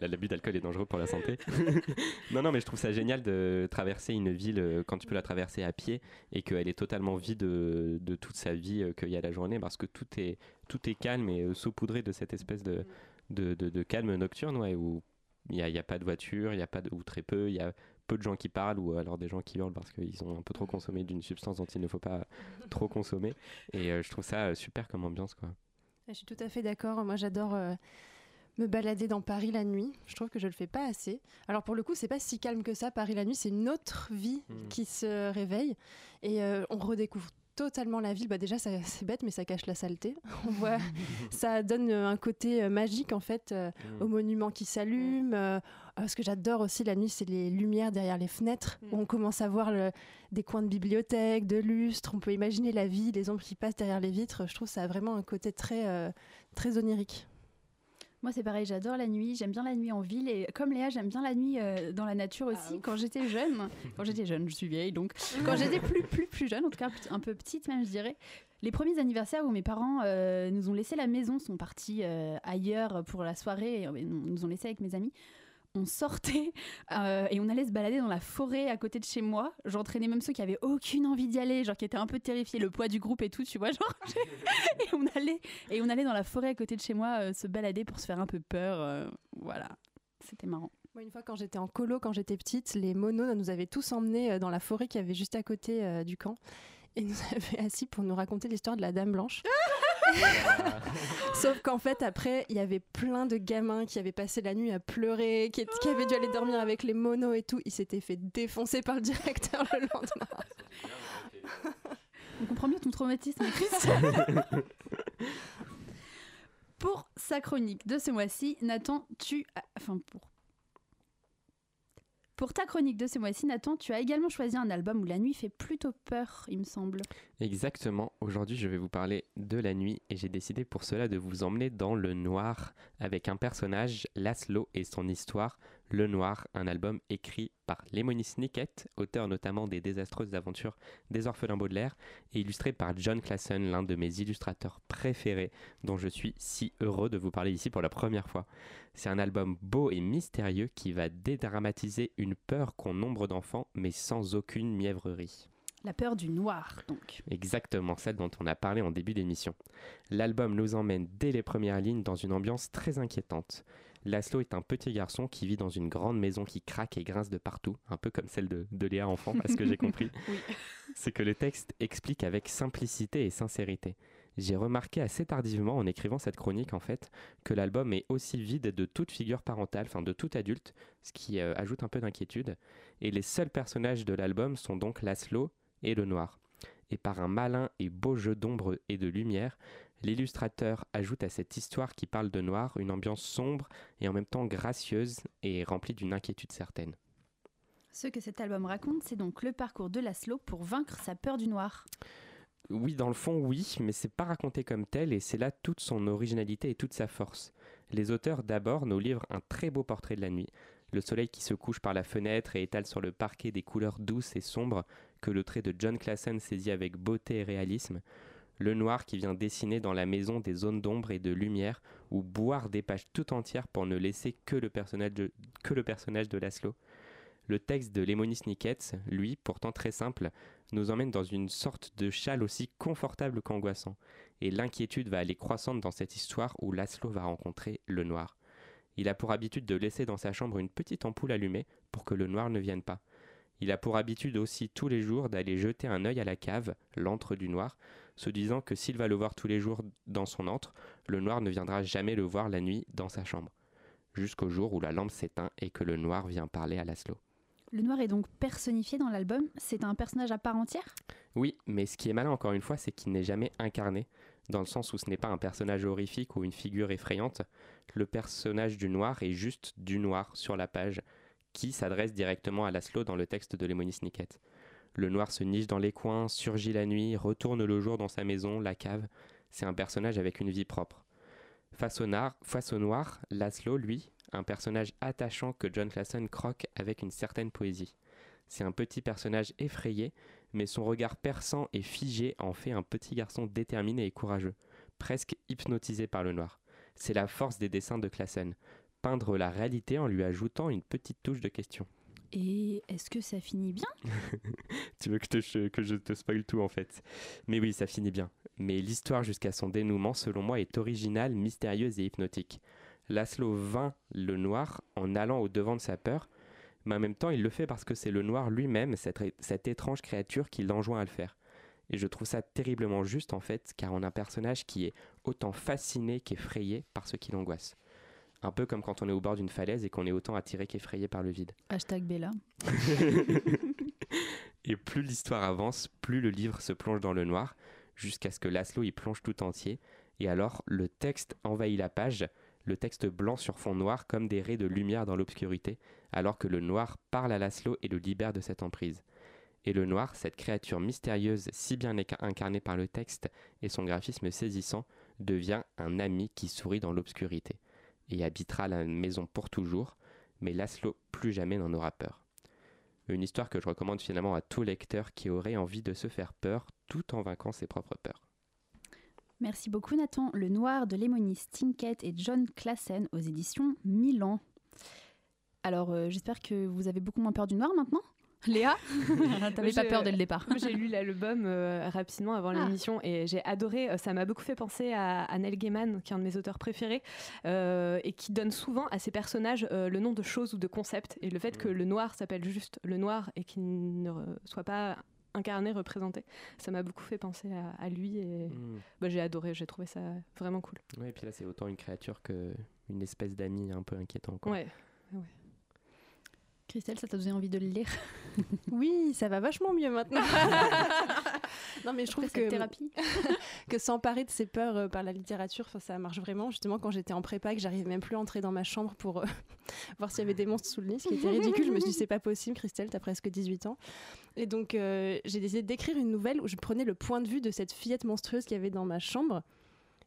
la- l'abus d'alcool est dangereux pour la santé. non, non, mais je trouve ça génial de traverser une ville euh, quand tu peux la traverser à pied et qu'elle est totalement vide de, de toute sa vie euh, qu'il y a la journée parce que tout est, tout est calme et euh, saupoudré de cette espèce de, de, de- calme nocturne ouais, où il n'y a, y a pas de voiture, il y a pas de, ou très peu, il y a peu de gens qui parlent ou alors des gens qui hurlent parce qu'ils ont un peu trop consommé d'une substance dont il ne faut pas trop consommer. Et euh, je trouve ça euh, super comme ambiance. quoi. Je suis tout à fait d'accord. Moi, j'adore euh, me balader dans Paris la nuit. Je trouve que je le fais pas assez. Alors pour le coup, c'est pas si calme que ça. Paris la nuit, c'est une autre vie Mm. qui se réveille et euh, on redécouvre totalement la ville. Bah déjà, c'est bête, mais ça cache la saleté. On voit, ça donne euh, un côté euh, magique en fait euh, Mm. aux monuments qui s'allument. euh, ce que j'adore aussi la nuit, c'est les lumières derrière les fenêtres. Mm. où on commence à voir le- des coins de bibliothèque, de lustres. On peut imaginer la vie, les ombres qui passent derrière les vitres. Je trouve ça a vraiment un côté très, euh, très onirique. Moi, c'est pareil, j'adore la nuit. J'aime bien la nuit en ville. Et comme Léa, j'aime bien la nuit euh, dans la nature aussi. quand j'étais jeune, quand j'étais jeune, je suis vieille donc. Quand j'étais plus, plus, plus jeune, en tout cas un peu petite même, je dirais. Les premiers anniversaires où mes parents euh, nous ont laissé la maison, sont partis euh, ailleurs pour la soirée, et, nous ont laissé avec mes amis. On sortait euh, et on allait se balader dans la forêt à côté de chez moi. J'entraînais même ceux qui avaient aucune envie d'y aller, genre qui étaient un peu terrifiés, le poids du groupe et tout, tu vois, et on allait et on allait dans la forêt à côté de chez moi euh, se balader pour se faire un peu peur. euh, voilà, c'était marrant. Moi, une fois, quand j'étais en colo, quand j'étais petite, les monos nous avaient tous emmenés dans la forêt qui avait juste à côté du camp. Et nous avaient assis pour nous raconter l'histoire de la Dame Blanche. Sauf qu'en fait, après, il y avait plein de gamins qui avaient passé la nuit à pleurer, qui, qui avaient dû aller dormir avec les monos et tout. Ils s'étaient fait défoncer par le directeur le lendemain. On comprend mieux ton traumatisme, Chris. pour sa chronique de ce mois-ci, Nathan, tu as... Enfin, pour... Pour ta chronique de ce mois-ci, Nathan, tu as également choisi un album où la nuit fait plutôt peur, il me semble. Exactement. Aujourd'hui, je vais vous parler de la nuit et j'ai décidé pour cela de vous emmener dans le noir avec un personnage, Laszlo, et son histoire, Le Noir, un album écrit par Lemony Snicket, auteur notamment des désastreuses aventures des orphelins Baudelaire, et illustré par John Classen, l'un de mes illustrateurs préférés, dont je suis si heureux de vous parler ici pour la première fois. C'est un album beau et mystérieux qui va dédramatiser une peur qu'ont nombre d'enfants, mais sans aucune mièvrerie. La peur du noir, donc. Exactement celle dont on a parlé en début d'émission. L'album nous emmène dès les premières lignes dans une ambiance très inquiétante. Laszlo est un petit garçon qui vit dans une grande maison qui craque et grince de partout, un peu comme celle de, de Léa enfant, à ce que j'ai compris. C'est que le texte explique avec simplicité et sincérité. J'ai remarqué assez tardivement en écrivant cette chronique en fait que l'album est aussi vide de toute figure parentale, enfin de tout adulte, ce qui euh, ajoute un peu d'inquiétude. Et les seuls personnages de l'album sont donc Laszlo et le noir. Et par un malin et beau jeu d'ombre et de lumière, l'illustrateur ajoute à cette histoire qui parle de noir une ambiance sombre et en même temps gracieuse et remplie d'une inquiétude certaine. Ce que cet album raconte, c'est donc le parcours de Laszlo pour vaincre sa peur du noir. Oui, dans le fond, oui, mais c'est pas raconté comme tel et c'est là toute son originalité et toute sa force. Les auteurs d'abord nous livrent un très beau portrait de la nuit. Le soleil qui se couche par la fenêtre et étale sur le parquet des couleurs douces et sombres que le trait de John Classen saisit avec beauté et réalisme. Le noir qui vient dessiner dans la maison des zones d'ombre et de lumière ou boire des pages tout entières pour ne laisser que le personnage de, que le Laszlo. Le texte de Lemony Snicket, lui, pourtant très simple, nous emmène dans une sorte de châle aussi confortable qu'angoissant. Et l'inquiétude va aller croissante dans cette histoire où Laszlo va rencontrer le noir. Il a pour habitude de laisser dans sa chambre une petite ampoule allumée pour que le noir ne vienne pas. Il a pour habitude aussi tous les jours d'aller jeter un œil à la cave, l'antre du noir, se disant que s'il va le voir tous les jours dans son antre, le noir ne viendra jamais le voir la nuit dans sa chambre. Jusqu'au jour où la lampe s'éteint et que le noir vient parler à Laszlo. Le noir est donc personnifié dans l'album. C'est un personnage à part entière? Oui, mais ce qui est malin encore une fois, c'est qu'il n'est jamais incarné, dans le sens où ce n'est pas un personnage horrifique ou une figure effrayante. Le personnage du noir est juste du noir sur la page, qui s'adresse directement à Laszlo dans le texte de Lemony Snicket. Le noir se niche dans les coins, surgit la nuit, retourne le jour dans sa maison, la cave. C'est un personnage avec une vie propre. Face au, noir, face au noir, Laszlo, lui, un personnage attachant que John Clason croque avec une certaine poésie. C'est un petit personnage effrayé, mais son regard perçant et figé en fait un petit garçon déterminé et courageux, presque hypnotisé par le noir. C'est la force des dessins de Clason, peindre la réalité en lui ajoutant une petite touche de question. Et est-ce que ça finit bien? Tu veux que, te, que je te spoil tout en fait? Mais oui, ça finit bien. Mais l'histoire jusqu'à son dénouement, selon moi, est originale, mystérieuse et hypnotique. Laszlo vainc le noir en allant au devant de sa peur, mais en même temps il le fait parce que c'est le noir lui-même, cette, cette, étrange créature qui l'enjoint à le faire. Et je trouve ça terriblement juste en fait, car on a un personnage qui est autant fasciné qu'effrayé par ce qui l'angoisse. Un peu comme quand on est au bord d'une falaise et qu'on est autant attiré qu'effrayé par le vide. Hashtag Bella. et plus l'histoire avance, plus le livre se plonge dans le noir, jusqu'à ce que Laszlo y plonge tout entier. Et alors, le texte envahit la page, le texte blanc sur fond noir comme des raies de lumière dans l'obscurité, alors que le noir parle à Laszlo et le libère de cette emprise. Et le noir, cette créature mystérieuse si bien incarnée par le texte et son graphisme saisissant, devient un ami qui sourit dans l'obscurité, et habitera la maison pour toujours, mais Laszlo plus jamais n'en aura peur. Une histoire que je recommande finalement à tout lecteur qui aurait envie de se faire peur tout en vainquant ses propres peurs. Merci beaucoup Nathan. Le Noir de Lemony Stinket et John Classen aux éditions Milan. Alors euh, j'espère que vous avez beaucoup moins peur du noir maintenant? Léa T'avais pas peur dès le départ. J'ai lu l'album euh, rapidement avant ah. l'émission et j'ai adoré. Euh, ça m'a beaucoup fait penser à, à, Neil Gaiman, qui est un de mes auteurs préférés, euh, et qui donne souvent à ses personnages le nom de choses ou de concepts. Et le fait que le noir s'appelle juste le noir et qu'il ne soit pas incarné, représenté. Ça m'a beaucoup fait penser à, à lui et mm. bah, j'ai adoré, j'ai trouvé ça vraiment cool. Oui, et puis là, c'est autant une créature qu'une espèce d'ami un peu inquiétant. Quoi. Ouais, ouais. Christelle, ça t'a donné envie de le lire Oui, ça va vachement mieux maintenant. non, mais je trouve que thérapie, que s'emparer de ses peurs euh, par la littérature, ça marche vraiment. Justement, quand j'étais en prépa, que j'arrivais même plus à entrer dans ma chambre pour euh, voir s'il y avait des monstres sous le lit, ce qui était ridicule. Je me suis dit, c'est pas possible, Christelle, t'as presque 18 ans. Et donc, euh, j'ai décidé d'écrire une nouvelle où je prenais le point de vue de cette fillette monstrueuse qu'il y avait dans ma chambre.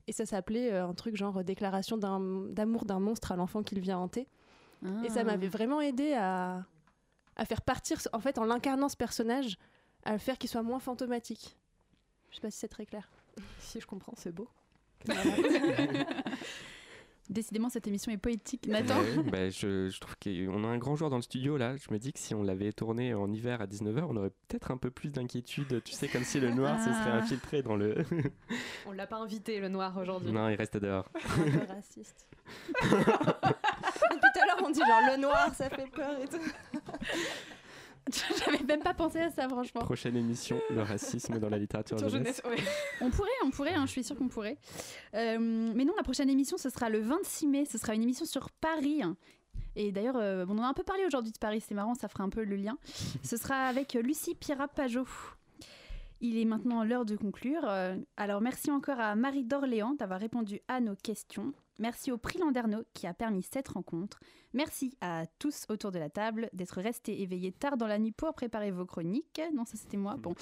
Et ça s'appelait un truc genre déclaration d'amour d'un monstre à l'enfant qu'il vient hanter. Et ça Ah. m'avait vraiment aidé à, à faire partir, en fait, en l'incarnant ce personnage, à le faire qu'il soit moins fantomatique. Je sais pas si c'est très clair. Si je comprends, c'est beau. Décidément, cette émission est poétique. Nathan Ouais, bah, je, je trouve qu'on a un grand joueur dans le studio là. Je me dis que si on l'avait tourné en hiver à 19h, on aurait peut-être un peu plus d'inquiétude. Tu sais, comme si le noir se serait Ah. infiltré dans le. On l'a pas invité, le noir, aujourd'hui. non, il reste dehors. Un peu raciste. Depuis tout à l'heure, on dit genre le noir, ça fait peur et tout. J'avais même pas pensé à ça, franchement. Prochaine émission, le racisme dans la littérature Sur jeunesse. jeunesse, ouais. On pourrait, on pourrait, hein, je suis sûre qu'on pourrait. Euh, mais non, la prochaine émission, ce sera le 26 mai. Ce sera une émission sur Paris. Et d'ailleurs, euh, on en a un peu parlé aujourd'hui de Paris, c'est marrant, ça fera un peu le lien. Ce sera avec Lucie Pierra-Pajot. Il est maintenant l'heure de conclure. Euh, alors, merci encore à Marie d'Orléans d'avoir répondu à nos questions. Merci au prix Landerneau qui a permis cette rencontre. Merci à tous autour de la table d'être restés éveillés tard dans la nuit pour préparer vos chroniques. Non, ça c'était moi. Bon.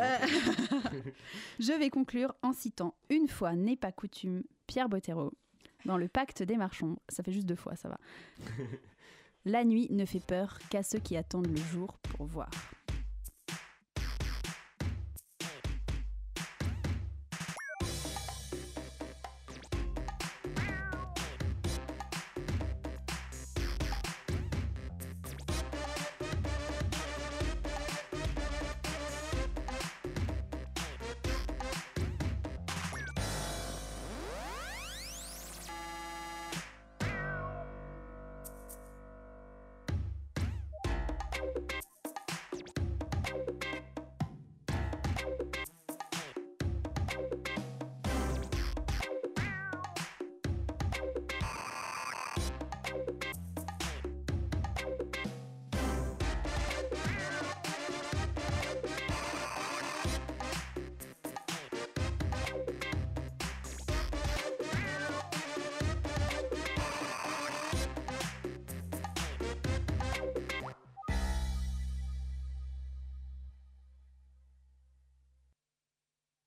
Euh, je vais conclure en citant Une fois n'est pas coutume, Pierre Bottero, dans le pacte des marchands. Ça fait juste deux fois, ça va. La nuit ne fait peur qu'à ceux qui attendent le jour pour voir.